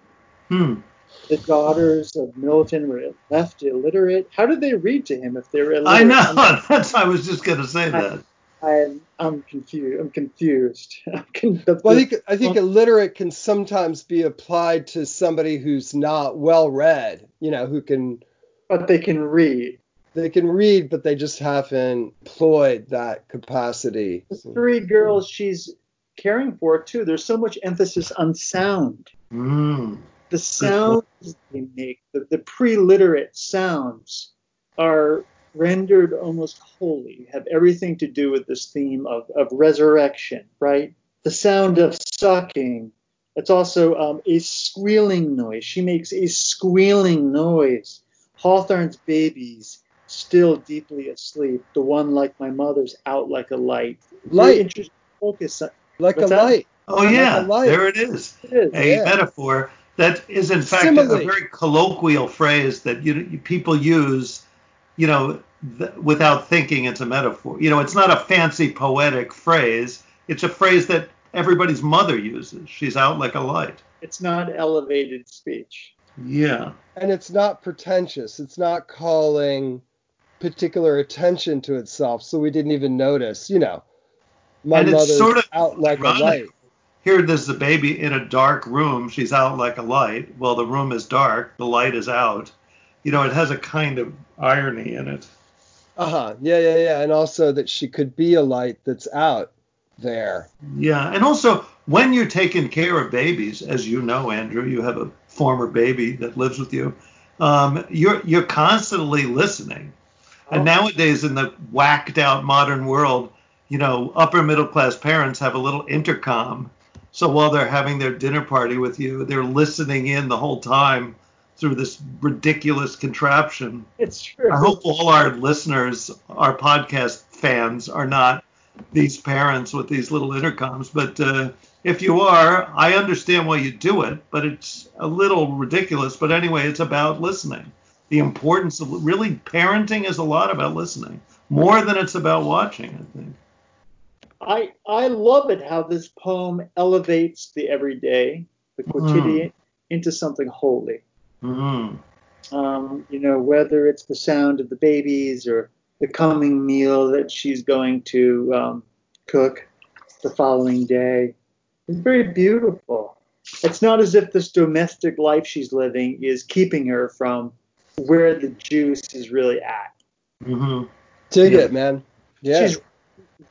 S3: Hmm.
S4: The daughters of Milton were left illiterate. How did they read to him if they were illiterate?
S3: I know. That's. I was just going to say that.
S4: I'm, I'm confused. I'm confused. I'm con-
S2: Well, I think, I think illiterate can sometimes be applied to somebody who's not well read, you know, who can
S4: but they can read.
S2: They can read, but they just haven't employed that capacity.
S4: The three girls she's caring for too. There's so much emphasis on sound.
S3: Hmm.
S4: The sounds they make, the, the pre-literate sounds, are rendered almost holy. Have everything to do with this theme of, of resurrection, right? The sound of sucking. It's also um, a squealing noise. She makes a squealing noise. Hawthorne's babies still deeply asleep. The one like my mother's out like a light. Very
S2: Light,
S4: interesting focus. on-
S2: like a
S4: that?
S2: light.
S3: Oh
S2: Like
S3: yeah,
S2: a light.
S3: there it is.
S4: It is.
S3: A
S2: Yeah.
S3: metaphor that is in fact a
S2: Simile.
S3: very colloquial phrase that you, you people use, you know, th- without thinking it's a metaphor. You know, it's not a fancy poetic phrase. It's a phrase that everybody's mother uses. She's out like a light.
S4: It's not elevated speech.
S3: Yeah.
S2: And it's not pretentious. It's not calling particular attention to itself, so we didn't even notice, you know. My
S3: And it's
S2: mother's
S3: sort of
S2: out like
S3: ironic.
S2: a light.
S3: Here, there's a baby in a dark room. She's out like a light. Well, the room is dark. The light is out. You know, it has a kind of irony in it.
S2: Uh-huh. Yeah, yeah, yeah. And also that she could be a light that's out there.
S3: Yeah, and also when you're taking care of babies, as you know, Andrew, you have a former baby that lives with you. Um, you're you're constantly listening, and
S4: Oh.
S3: nowadays in the whacked out modern world, you know, upper middle class parents have a little intercom, so while they're having their dinner party with you, they're listening in the whole time through this ridiculous contraption.
S4: It's true.
S3: I hope all our listeners, our podcast fans, are not these parents with these little intercoms. But uh, if you are, I understand why you do it, but it's a little ridiculous. But anyway, it's about listening. The importance of really parenting is a lot about listening, more than it's about watching, I think.
S4: I I love it how this poem elevates the everyday, the quotidian, into something holy.
S3: Mm.
S4: Um, you know, whether it's the sound of the babies or the coming meal that she's going to um, cook the following day. It's very beautiful. It's not as if this domestic life she's living is keeping her from where the juice is really at.
S3: hmm
S2: Dig
S3: Yeah.
S2: it, man. Yeah.
S4: She's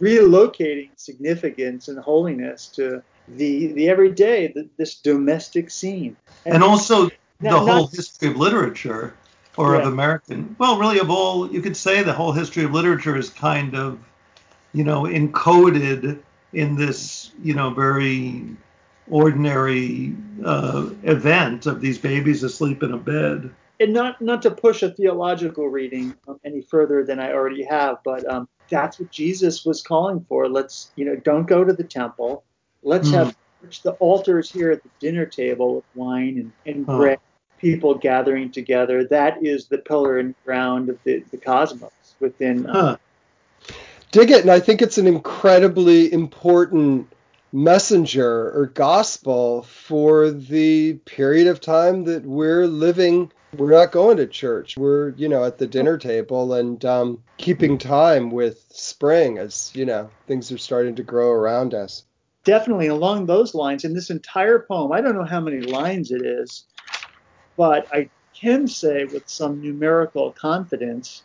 S4: relocating significance and holiness to the the everyday, the, this domestic scene.
S3: And also the
S4: Not-
S3: whole
S4: not-
S3: history of literature or of American, well, really of all, you could say the whole history of literature is kind of, you know, encoded in this, you know, very ordinary uh, event of these babies asleep in a bed.
S4: And not not to push a theological reading um, any further than I already have, but um, that's what Jesus was calling for. Let's you know, don't go to the temple. Let's
S3: Hmm.
S4: have the altars here at the dinner table with wine and, and bread, people gathering together. That is the pillar and ground of the, the cosmos within. Uh,
S3: Huh.
S2: dig it and i think it's an incredibly important messenger or gospel for the period of time that we're living we're not going to church. We're you know at the dinner table and um, keeping time with spring as you know things are starting to grow around us.
S4: Definitely along those lines. In this entire poem i don't know how many lines it is but i can say with some numerical confidence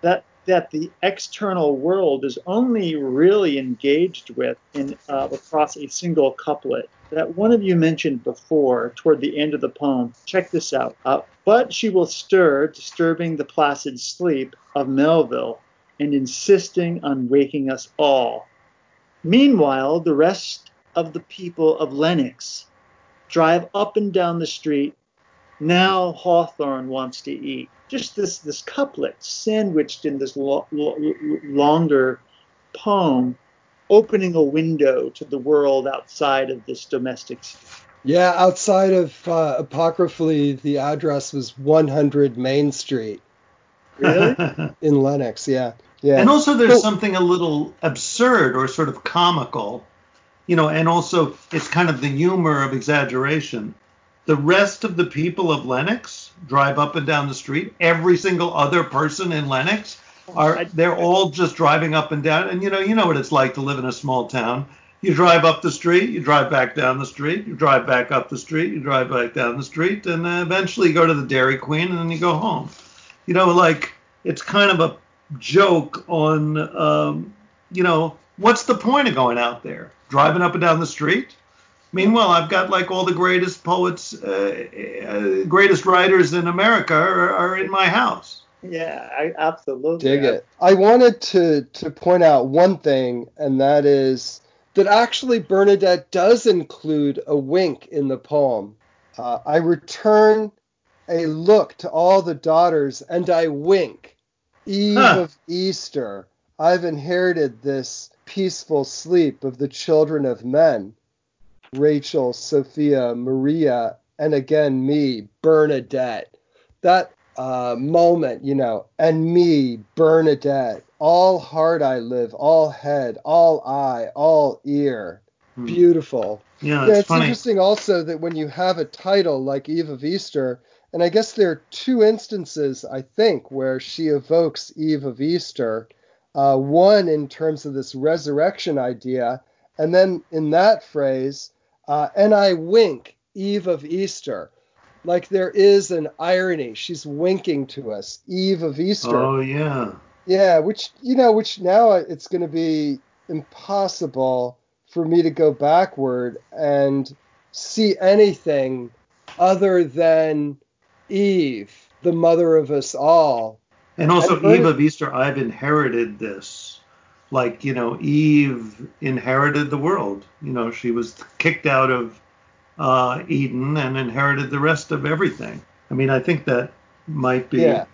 S4: that that the external world is only really engaged with in uh, across a single couplet that one of you mentioned before toward the end of the poem. Check this out. Uh, but she will stir, disturbing the placid sleep of Melville and insisting on waking us all. Meanwhile, the rest of the people of Lenox drive up and down the street. Now Hawthorne wants to eat. Just this this couplet sandwiched in this lo- lo- longer poem, opening a window to the world outside of this domestic. sphere.
S2: Yeah, outside of uh, apocryphally, the address was 100 Main Street
S4: Really?
S2: in Lenox. Yeah, yeah.
S3: And also, there's
S2: Well-
S3: something a little absurd or sort of comical, you know, and also it's kind of the humor of exaggeration. The rest of the people of Lenox drive up and down the street. Every single other person in Lenox are they're all just driving up and down. And you know, you know what it's like to live in a small town. You drive up the street, you drive back down the street, you drive back up the street, you drive back down the street, and uh, eventually you go to the Dairy Queen and then you go home. You know, like it's kind of a joke on, um, you know, what's the point of going out there? Driving up and down the street? Meanwhile, I've got like all the greatest poets, uh, uh, greatest writers in America are, are in my house.
S4: yeah, I, absolutely.
S2: Dig it. I wanted to to point out one thing, and that is that actually Bernadette does include a wink in the poem. Uh, I return a look to all the daughters, and I wink. Eve
S3: Huh.
S2: of Easter, I've inherited this peaceful sleep of the children of men. Rachel, Sophia, Maria, and again me, Bernadette. That uh, moment, you know, and me, Bernadette, all heart I live, all head, all eye, all ear.
S3: Hmm.
S2: Beautiful.
S3: Yeah,
S2: yeah,
S3: it's funny.
S2: interesting also that when you have a title like Eve of Easter, and I guess there are two instances, I think, where she evokes Eve of Easter. Uh, one in terms of this resurrection idea, and then in that phrase, uh, and I wink, Eve of Easter. Like there is an irony. She's winking to us, Eve of Easter.
S3: Oh yeah.
S2: Yeah, which you know, which now it's going to be impossible for me to go backward and see anything other than Eve, the mother of us all.
S3: And also Eve of Easter, I've inherited this. Like, you know, Eve inherited the world. You know, she was kicked out of uh, Eden and inherited the rest of everything. I mean, I think that might be
S2: Yeah.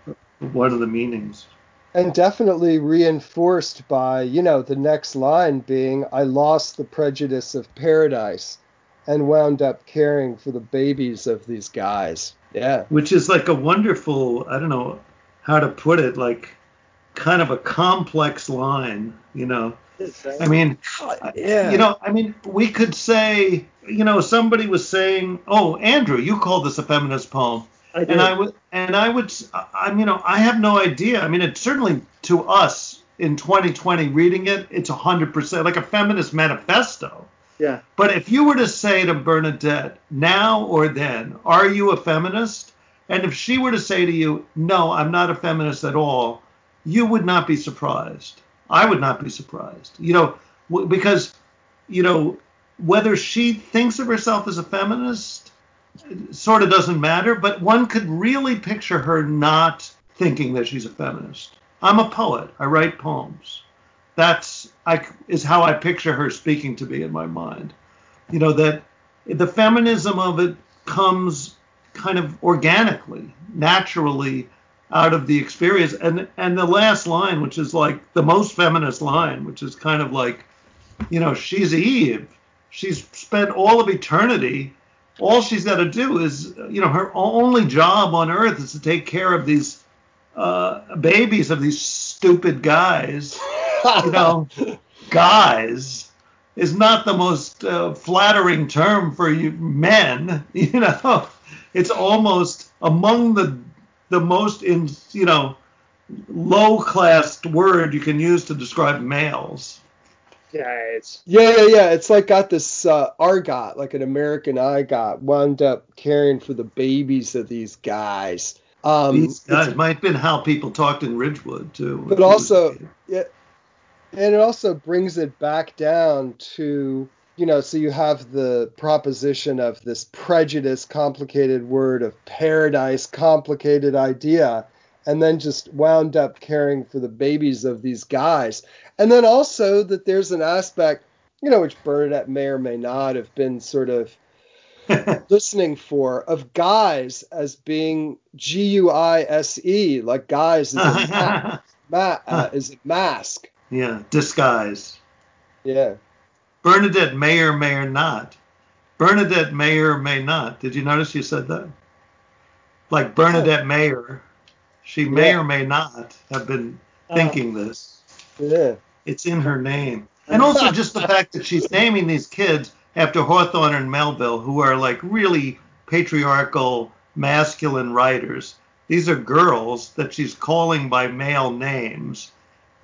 S3: one of the meanings.
S2: And definitely reinforced by, you know, the next line being, I lost the prejudice of paradise and wound up caring for the babies of these guys. Yeah.
S3: Which is like a wonderful, I don't know how to put it, like kind of a complex line, you know. I mean, uh,
S2: Yeah.
S3: You know, I mean, we could say, you know, somebody was saying, "Oh, Andrew, you called this a feminist poem,"
S4: I
S3: and I would, and I would, I mean, you know, I have no idea. I mean, it's certainly to us in 2020 reading it, it's 100% like a feminist manifesto.
S4: yeah.
S3: But if you were to say to Bernadette, now or then, are you a feminist? And if she were to say to you, no, I'm not a feminist at all, you would not be surprised. I would not be surprised. You know, w- because, you know, whether she thinks of herself as a feminist sort of doesn't matter, but one could really picture her not thinking that she's a feminist. I'm a poet. I write poems. That's I is how I picture her speaking to me in my mind. You know that the feminism of it comes kind of organically, naturally out of the experience. And and the last line, which is like the most feminist line, which is kind of like, you know, she's Eve. She's spent all of eternity. All she's got to do is, you know, her only job on earth is to take care of these uh, babies of these stupid guys. You know, guys is not the most uh, flattering term for you men. You know, it's almost among the the most in you know low class word you can use to describe males.
S4: Yeah, it's
S2: Yeah, yeah, yeah. It's like got this uh, argot, like an American I got wound up caring for the babies of these guys. Um,
S3: These guys might have been how people talked in Ridgewood too.
S2: but also, yeah, and it also brings it back down to you know, so you have the proposition of this prejudice, complicated word of paradise, complicated idea, and then just wound up caring for the babies of these guys. And then also that there's an aspect, you know, which Bernadette may or may not have been sort of listening for of guys as being G U I S E, like guys is a, ma- uh, is a mask.
S3: yeah, disguise.
S2: Yeah.
S3: Bernadette may or may or not. Bernadette may or may not. Did you notice you said that? Like Bernadette Mayer, she may or may not have been
S4: Uh,
S3: thinking this.
S2: Yeah.
S3: It's in her name. And also just the fact that she's naming these kids after Hawthorne and Melville, who are like really patriarchal, masculine writers. These are girls that she's calling by male names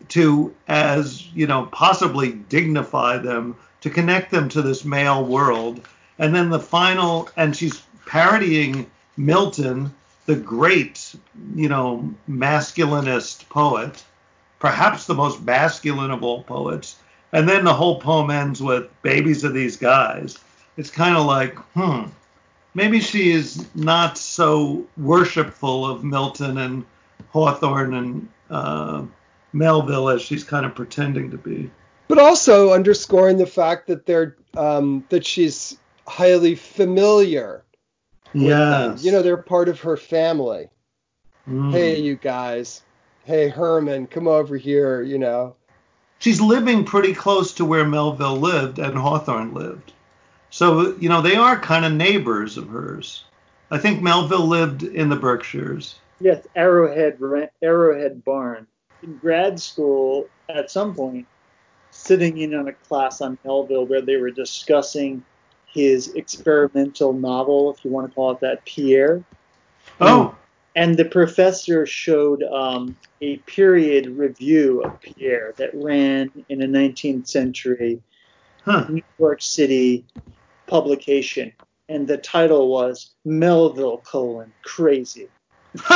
S3: to, as, you know, possibly dignify them, to connect them to this male world. And then the final, and she's parodying Milton, the great, you know, masculinist poet perhaps the most masculine of all poets. And then the whole poem ends with babies of these guys. It's kind of like, hmm, maybe she is not so worshipful of Milton and Hawthorne and uh, Melville as she's kind of pretending to be.
S2: But also underscoring the fact that they're um, that she's highly familiar.
S3: Yeah,
S2: You know, they're part of her family.
S3: Mm.
S2: Hey, you guys. Hey, Herman, come over here. You know.
S3: she's living pretty close to where Melville lived and Hawthorne lived. So, you know, they are kind of neighbors of hers. I think Melville lived in the Berkshires.
S4: Yes, Arrowhead Arrowhead Barn. In grad school, at some point, sitting in on a class on Melville where they were discussing his experimental novel, if you want to call it that, Pierre.
S3: Oh,
S4: And the professor showed um, a period review of Pierre that ran in a 19th century
S3: huh.
S4: New York City publication. And the title was Melville colon crazy.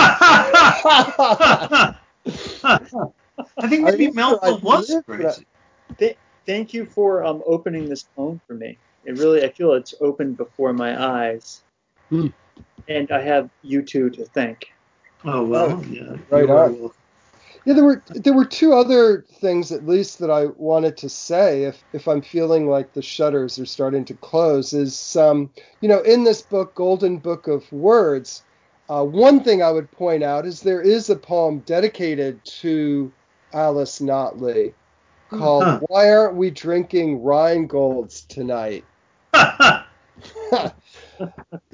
S3: I think maybe Melville was crazy.
S4: Th- thank you for um, opening this poem for me. It really, I feel it's opened before my eyes.
S2: Hmm.
S4: And I have you two to thank.
S3: Oh well, yeah.
S2: Right on. Yeah, there were there were two other things at least that I wanted to say if if I'm feeling like the shutters are starting to close is um you know in this book Golden Book of Words uh, one thing I would point out is there is a poem dedicated to Alice Notley called
S3: Huh.
S2: Why Aren't We Drinking Rheingold's Tonight?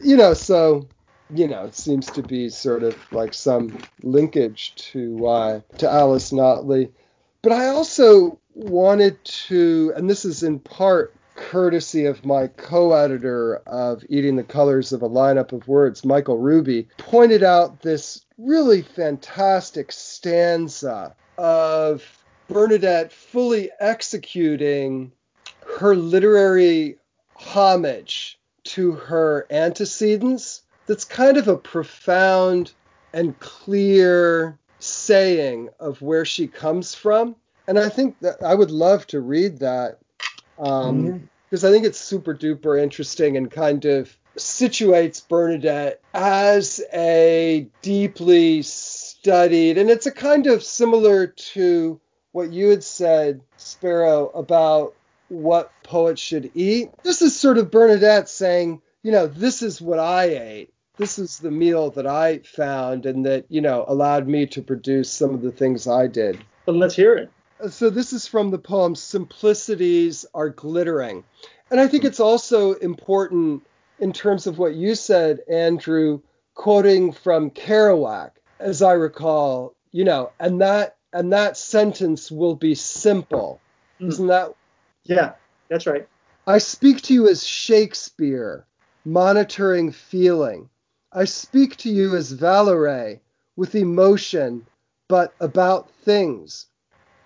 S2: you know, so you know, it seems to be sort of like some linkage to uh, to Alice Notley. But I also wanted to, and this is in part courtesy of my co-editor of Eating the Colors of a Lineup of Words, Michael Ruby, pointed out this really fantastic stanza of Bernadette fully executing her literary homage to her antecedents that's kind of a profound and clear saying of where she comes from. And i think that i would love to read that um, because i think it's super duper interesting and kind of situates bernadette as a deeply studied and it's a kind of similar to what you had said sparrow about what poets should eat this is sort of bernadette saying you know this is what i ate this is the meal that I found and that, you know, allowed me to produce some of the things I did.
S4: But let's hear it.
S2: Uh, so this is from the poem Simplicities Are Glittering. And I think it's also important in terms of what you said, Andrew, quoting from Kerouac, as I recall, you know, and that and that sentence will be simple.
S4: Mm.
S2: Isn't that
S4: Yeah, that's right.
S2: I speak to you as Shakespeare, monitoring feeling. I speak to you as Valéry, with emotion, but about things.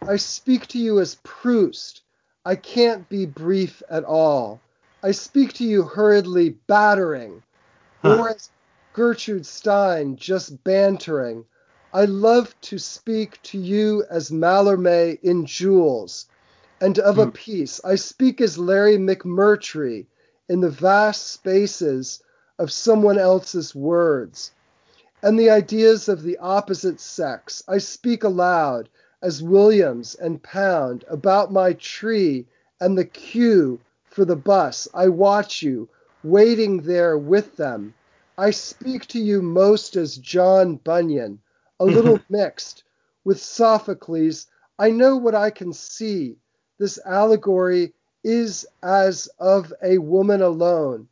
S2: I speak to you as Proust. I can't be brief at all. I speak to you hurriedly battering,
S3: Huh.
S2: or as Gertrude Stein just bantering. I love to speak to you as Mallarmé in Jules, and of a
S3: Hmm.
S2: piece. I speak as Larry McMurtry in the vast spaces of someone else's words. And the ideas of the opposite sex. I speak aloud as Williams and Pound about my tree and the queue for the bus. I watch you, waiting there with them. I speak to you most as John Bunyan, a little mixed with Sophocles. I know what I can see. This allegory is as of a woman alone,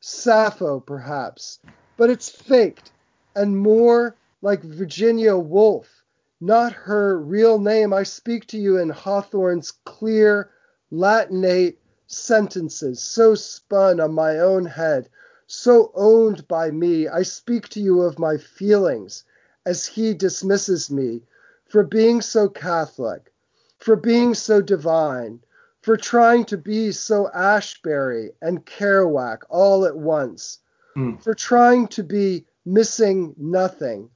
S2: Sappho perhaps, but it's faked and more like Virginia Woolf, not her real name. I speak to you in Hawthorne's clear, Latinate sentences, so spun on my own head, so owned by me. I speak to you of my feelings as he dismisses me for being so Catholic, for being so divine, for trying to be so Ashbery and Kerouac all at once,
S3: Hmm.
S2: for trying to be missing nothing,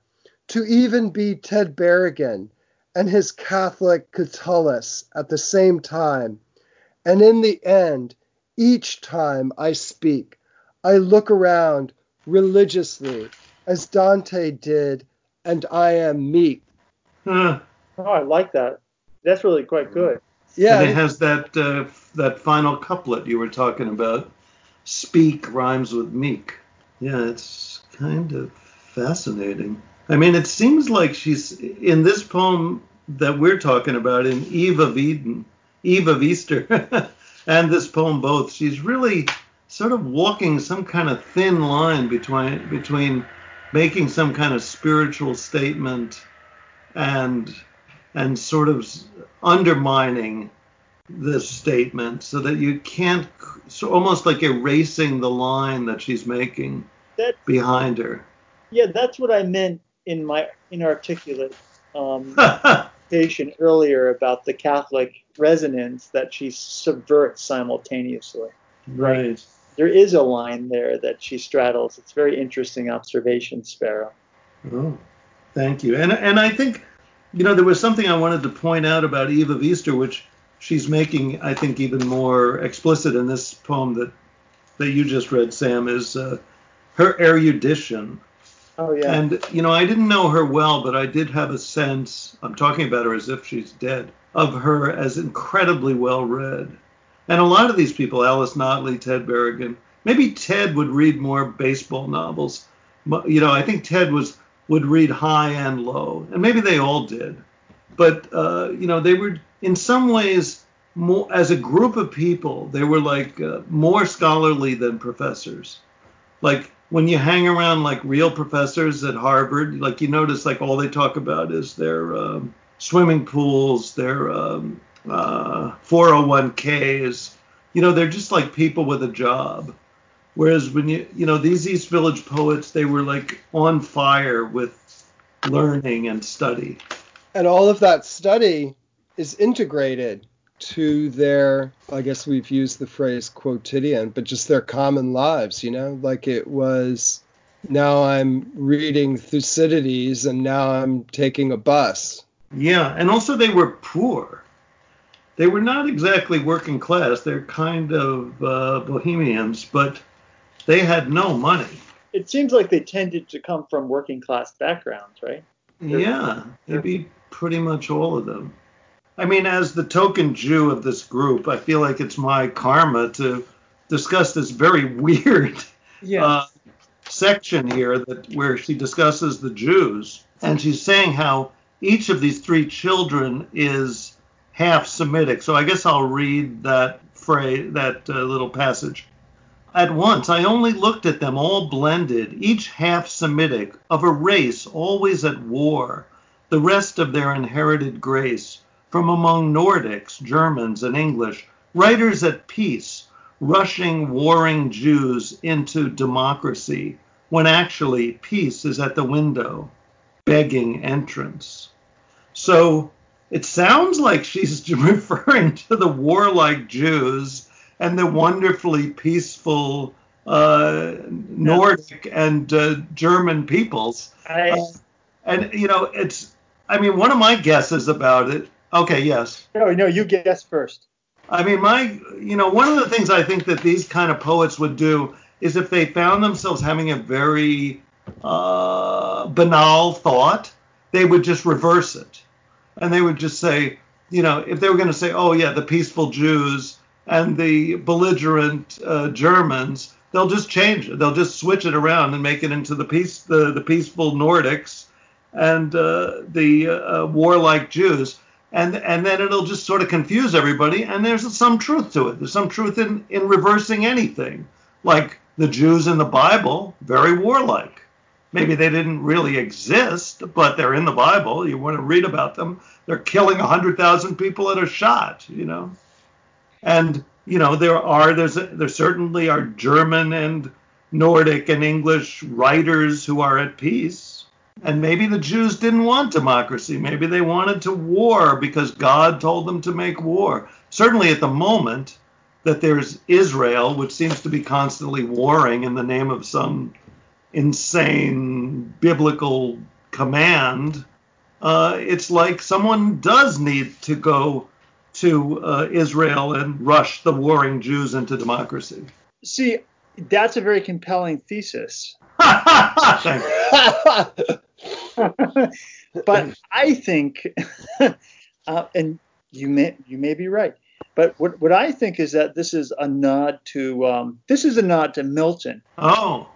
S2: to even be Ted Berrigan and his Catholic Catullus at the same time. And in the end, each time I speak, I look around religiously as Dante did, and I am meek.
S3: Huh.
S4: Oh, I like that. That's really quite good.
S2: Yeah,
S3: and it has that uh, that final couplet you were talking about. Speak rhymes with meek. Yeah, it's kind of fascinating. I mean, it seems like she's in this poem that we're talking about in Eve of Eden, Eve of Easter, and this poem both. She's really sort of walking some kind of thin line between between making some kind of spiritual statement and and sort of undermining this statement so that you can't so almost like erasing the line that she's making
S4: That
S3: behind her
S4: yeah, that's what I meant in my inarticulate um, earlier about the Catholic resonance that she subverts simultaneously.
S3: right
S4: There is a line there that she straddles. It's a very interesting observation, Sparrow.
S3: oh thank you and and i think you know there was something i wanted to point out about eve of easter which she's making i think even more explicit in this poem that that you just read sam is uh, her erudition
S4: Oh yeah.
S3: And you know, I didn't know her well, but I did have a sense. I'm talking about her as if she's dead. Of her as incredibly well read. And a lot of these people, Alice Notley, Ted Berrigan, maybe Ted would read more baseball novels. You know, I think Ted was would read high and low, and maybe they all did. But uh, you know, they were in some ways more as a group of people. They were like uh, more scholarly than professors like when you hang around like real professors at Harvard, like you notice like all they talk about is their um, swimming pools, their um, uh, 401ks. You know, they're just like people with a job. Whereas when you, you know, these East Village poets, they were like on fire with learning and study.
S2: and all of that study is integrated to their i guess we've used the phrase quotidian but just their common lives you know like it was now i'm reading thucydides and now i'm taking a bus
S3: Yeah, and also they were poor. They were not exactly working class. They're kind of uh, bohemians, but they had no money.
S4: it seems like they tended to come from working class backgrounds, right?
S3: Yeah, maybe pretty much all of them. I mean, as the token Jew of this group, I feel like it's my karma to discuss this very weird uh, section here that where she discusses the Jews, and she's saying how each of these three children is half Semitic. So I guess I'll read that phrase, that uh, little passage. At once, I only looked at them all blended, each half Semitic, of a race always at war, the rest of their inherited grace, from among Nordics, Germans, and English, writers at peace, rushing warring Jews into democracy, when actually peace is at the window, begging entrance. So it sounds like she's referring to the warlike Jews and the wonderfully peaceful uh, Nordic and uh, German peoples.
S4: I,
S3: Uh, and you know, it's. I mean, one of my guesses about it. Okay, yes.
S4: no, no, you guess first.
S3: I mean, my, you know, one of the things I think that these kind of poets would do is if they found themselves having a very uh, banal thought, they would just reverse it. And they would just say, you know, if they were going to say, oh, yeah, the peaceful Jews and the belligerent uh, Germans, they'll just change it. They'll just switch it around and make it into the peace, the, the peaceful Nordics and uh, the uh, warlike Jews and and then it'll just sort of confuse everybody. And there's some truth to it. There's some truth in in reversing anything. Like the Jews in the Bible, very warlike. Maybe they didn't really exist, but they're in the Bible. You want to read about them. They're killing hundred thousand people at a shot. You know, and you know there are there's there certainly are German and Nordic and English writers who are at peace and maybe the Jews didn't want democracy. Maybe they wanted to war because God told them to make war. Certainly at the moment that there's Israel, which seems to be constantly warring in the name of some insane biblical command, uh, it's like someone does need to go to uh, Israel and rush the warring Jews into democracy.
S4: See, that's a very compelling thesis. But I think, uh, and you may you may be right, but what what I think is that this is a nod to um, this is a nod to Milton,
S3: oh.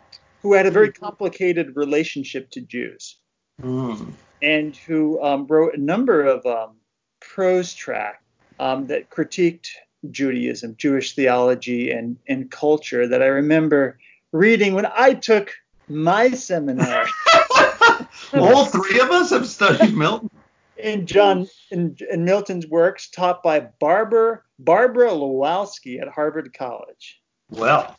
S4: Who had a very complicated relationship to Jews,
S3: Hmm.
S4: and who um, wrote a number of um, prose tracts um, that critiqued Judaism, Jewish theology, and and culture that I remember reading when I took my seminar.
S3: All three of us have studied Milton.
S4: in John in, in Milton's works taught by Barbara Barbara Lewalski at Harvard College.
S3: Well,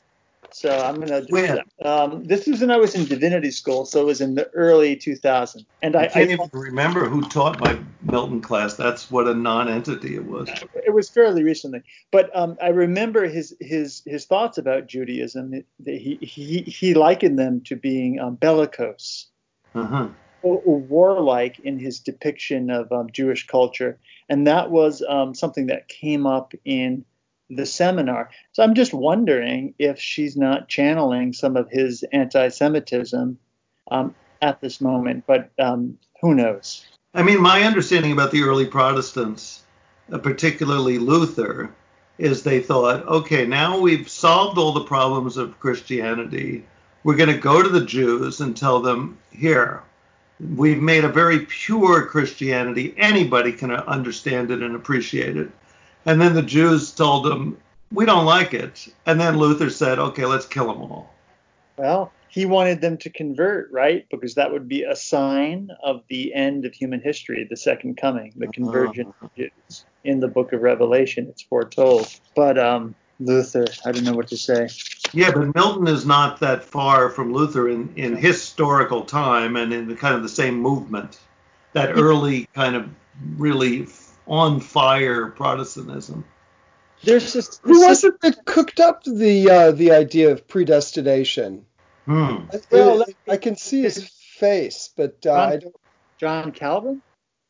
S4: So I'm gonna do
S3: When?
S4: that. Um, this was when I was in divinity school, so it was in the early 2000s. And I,
S3: I can't
S4: I
S3: even remember who taught my Milton class. That's what a non-entity it was.
S4: it was fairly recently, but um, I remember his his his thoughts about Judaism. He he he likened them to being um, bellicose.
S3: Uh-huh.
S4: or, or warlike in his depiction of um, Jewish culture, and that was um, something that came up in the seminar. So I'm just wondering if she's not channeling some of his anti-Semitism um, at this moment, but um, who knows?
S3: I mean, my understanding about the early Protestants, uh, particularly Luther, is they thought, okay, now we've solved all the problems of Christianity. We're going to go to the Jews and tell them, here, we've made a very pure Christianity. Anybody can understand it and appreciate it. And then the Jews told them, we don't like it. And then Luther said, okay, let's kill them all.
S4: Well, he wanted them to convert, right? Because that would be a sign of the end of human history, the second coming, the conversion of Jews. In the book of Revelation, it's foretold. But um, Luther, I don't know what to say.
S3: Yeah, but Milton is not that far from Luther in, in historical time and in the kind of the same movement, that early kind of really on fire Protestantism.
S4: There's this.
S2: Who was it that cooked up the uh, the idea of predestination?
S3: Hmm.
S2: I,
S4: Well,
S2: I can see his face, but uh, I don't.
S4: John Calvin?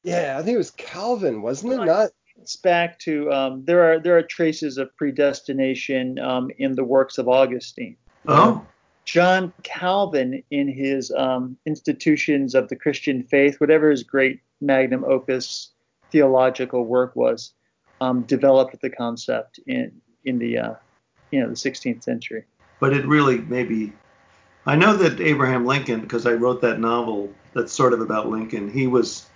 S2: Yeah, I think it was Calvin, wasn't it? Not.
S4: It's back to um, there are there are traces of predestination um, in the works of Augustine.
S3: Oh,
S4: John Calvin, in his um, Institutions of the Christian Faith, whatever his great magnum opus theological work was, um, developed the concept in in the uh, you know the 16th century.
S3: but it really maybe. I know that Abraham Lincoln, because I wrote that novel that's sort of about Lincoln, he was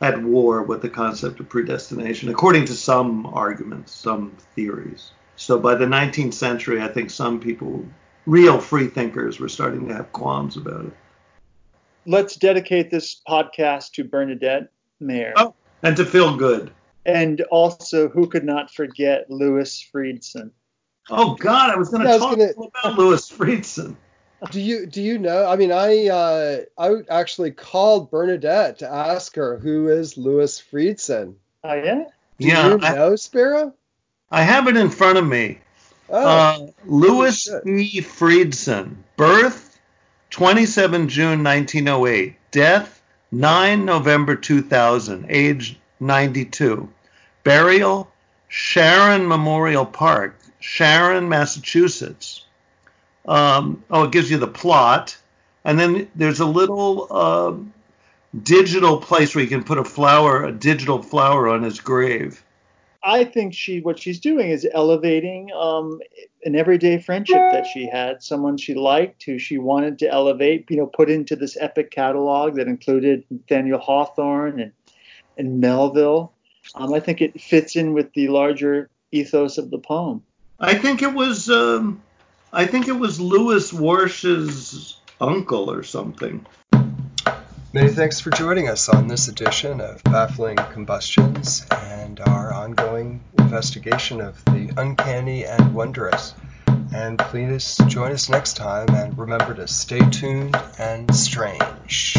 S3: at war with the concept of predestination, according to some arguments, some theories. So by the 19th century, I think some people, real free thinkers, were starting to have qualms about it.
S4: Let's dedicate this podcast to Bernadette Mayer.
S3: Oh. And to feel good.
S4: And also, who could not forget Louis Friedson?
S3: Oh God, I was going to
S2: Yeah, I was
S3: talk
S2: gonna-
S3: about Louis Friedson.
S2: Do you do you know? I mean, I uh, I actually called Bernadette to ask her who is Louis Friedson.
S4: Oh yeah.
S2: Do
S3: yeah,
S2: you
S3: I,
S2: know Sparrow?
S3: I have it in front of me.
S6: Oh,
S3: Uh, Louis
S6: shit.
S3: E. Friedson. Birth 27 June 1908. Death 9 November 2000. Age 92. Burial Sharon Memorial Park, Sharon, Massachusetts. Um, oh, it gives you the plot, and then there's a little uh, digital place where you can put a flower, a digital flower on his grave.
S4: I think she what she's doing is elevating um, an everyday friendship that she had, someone she liked, who she wanted to elevate, you know, put into this epic catalog that included Nathaniel Hawthorne and and Melville. Um, I think it fits in with the larger ethos of the poem.
S3: I think it was, um, I think it was Lewis Warsh's uncle or something.
S2: Many thanks for joining us on this edition of Baffling Combustions and our ongoing investigation of the uncanny and wondrous. And please join us next time and remember to stay tuned and strange.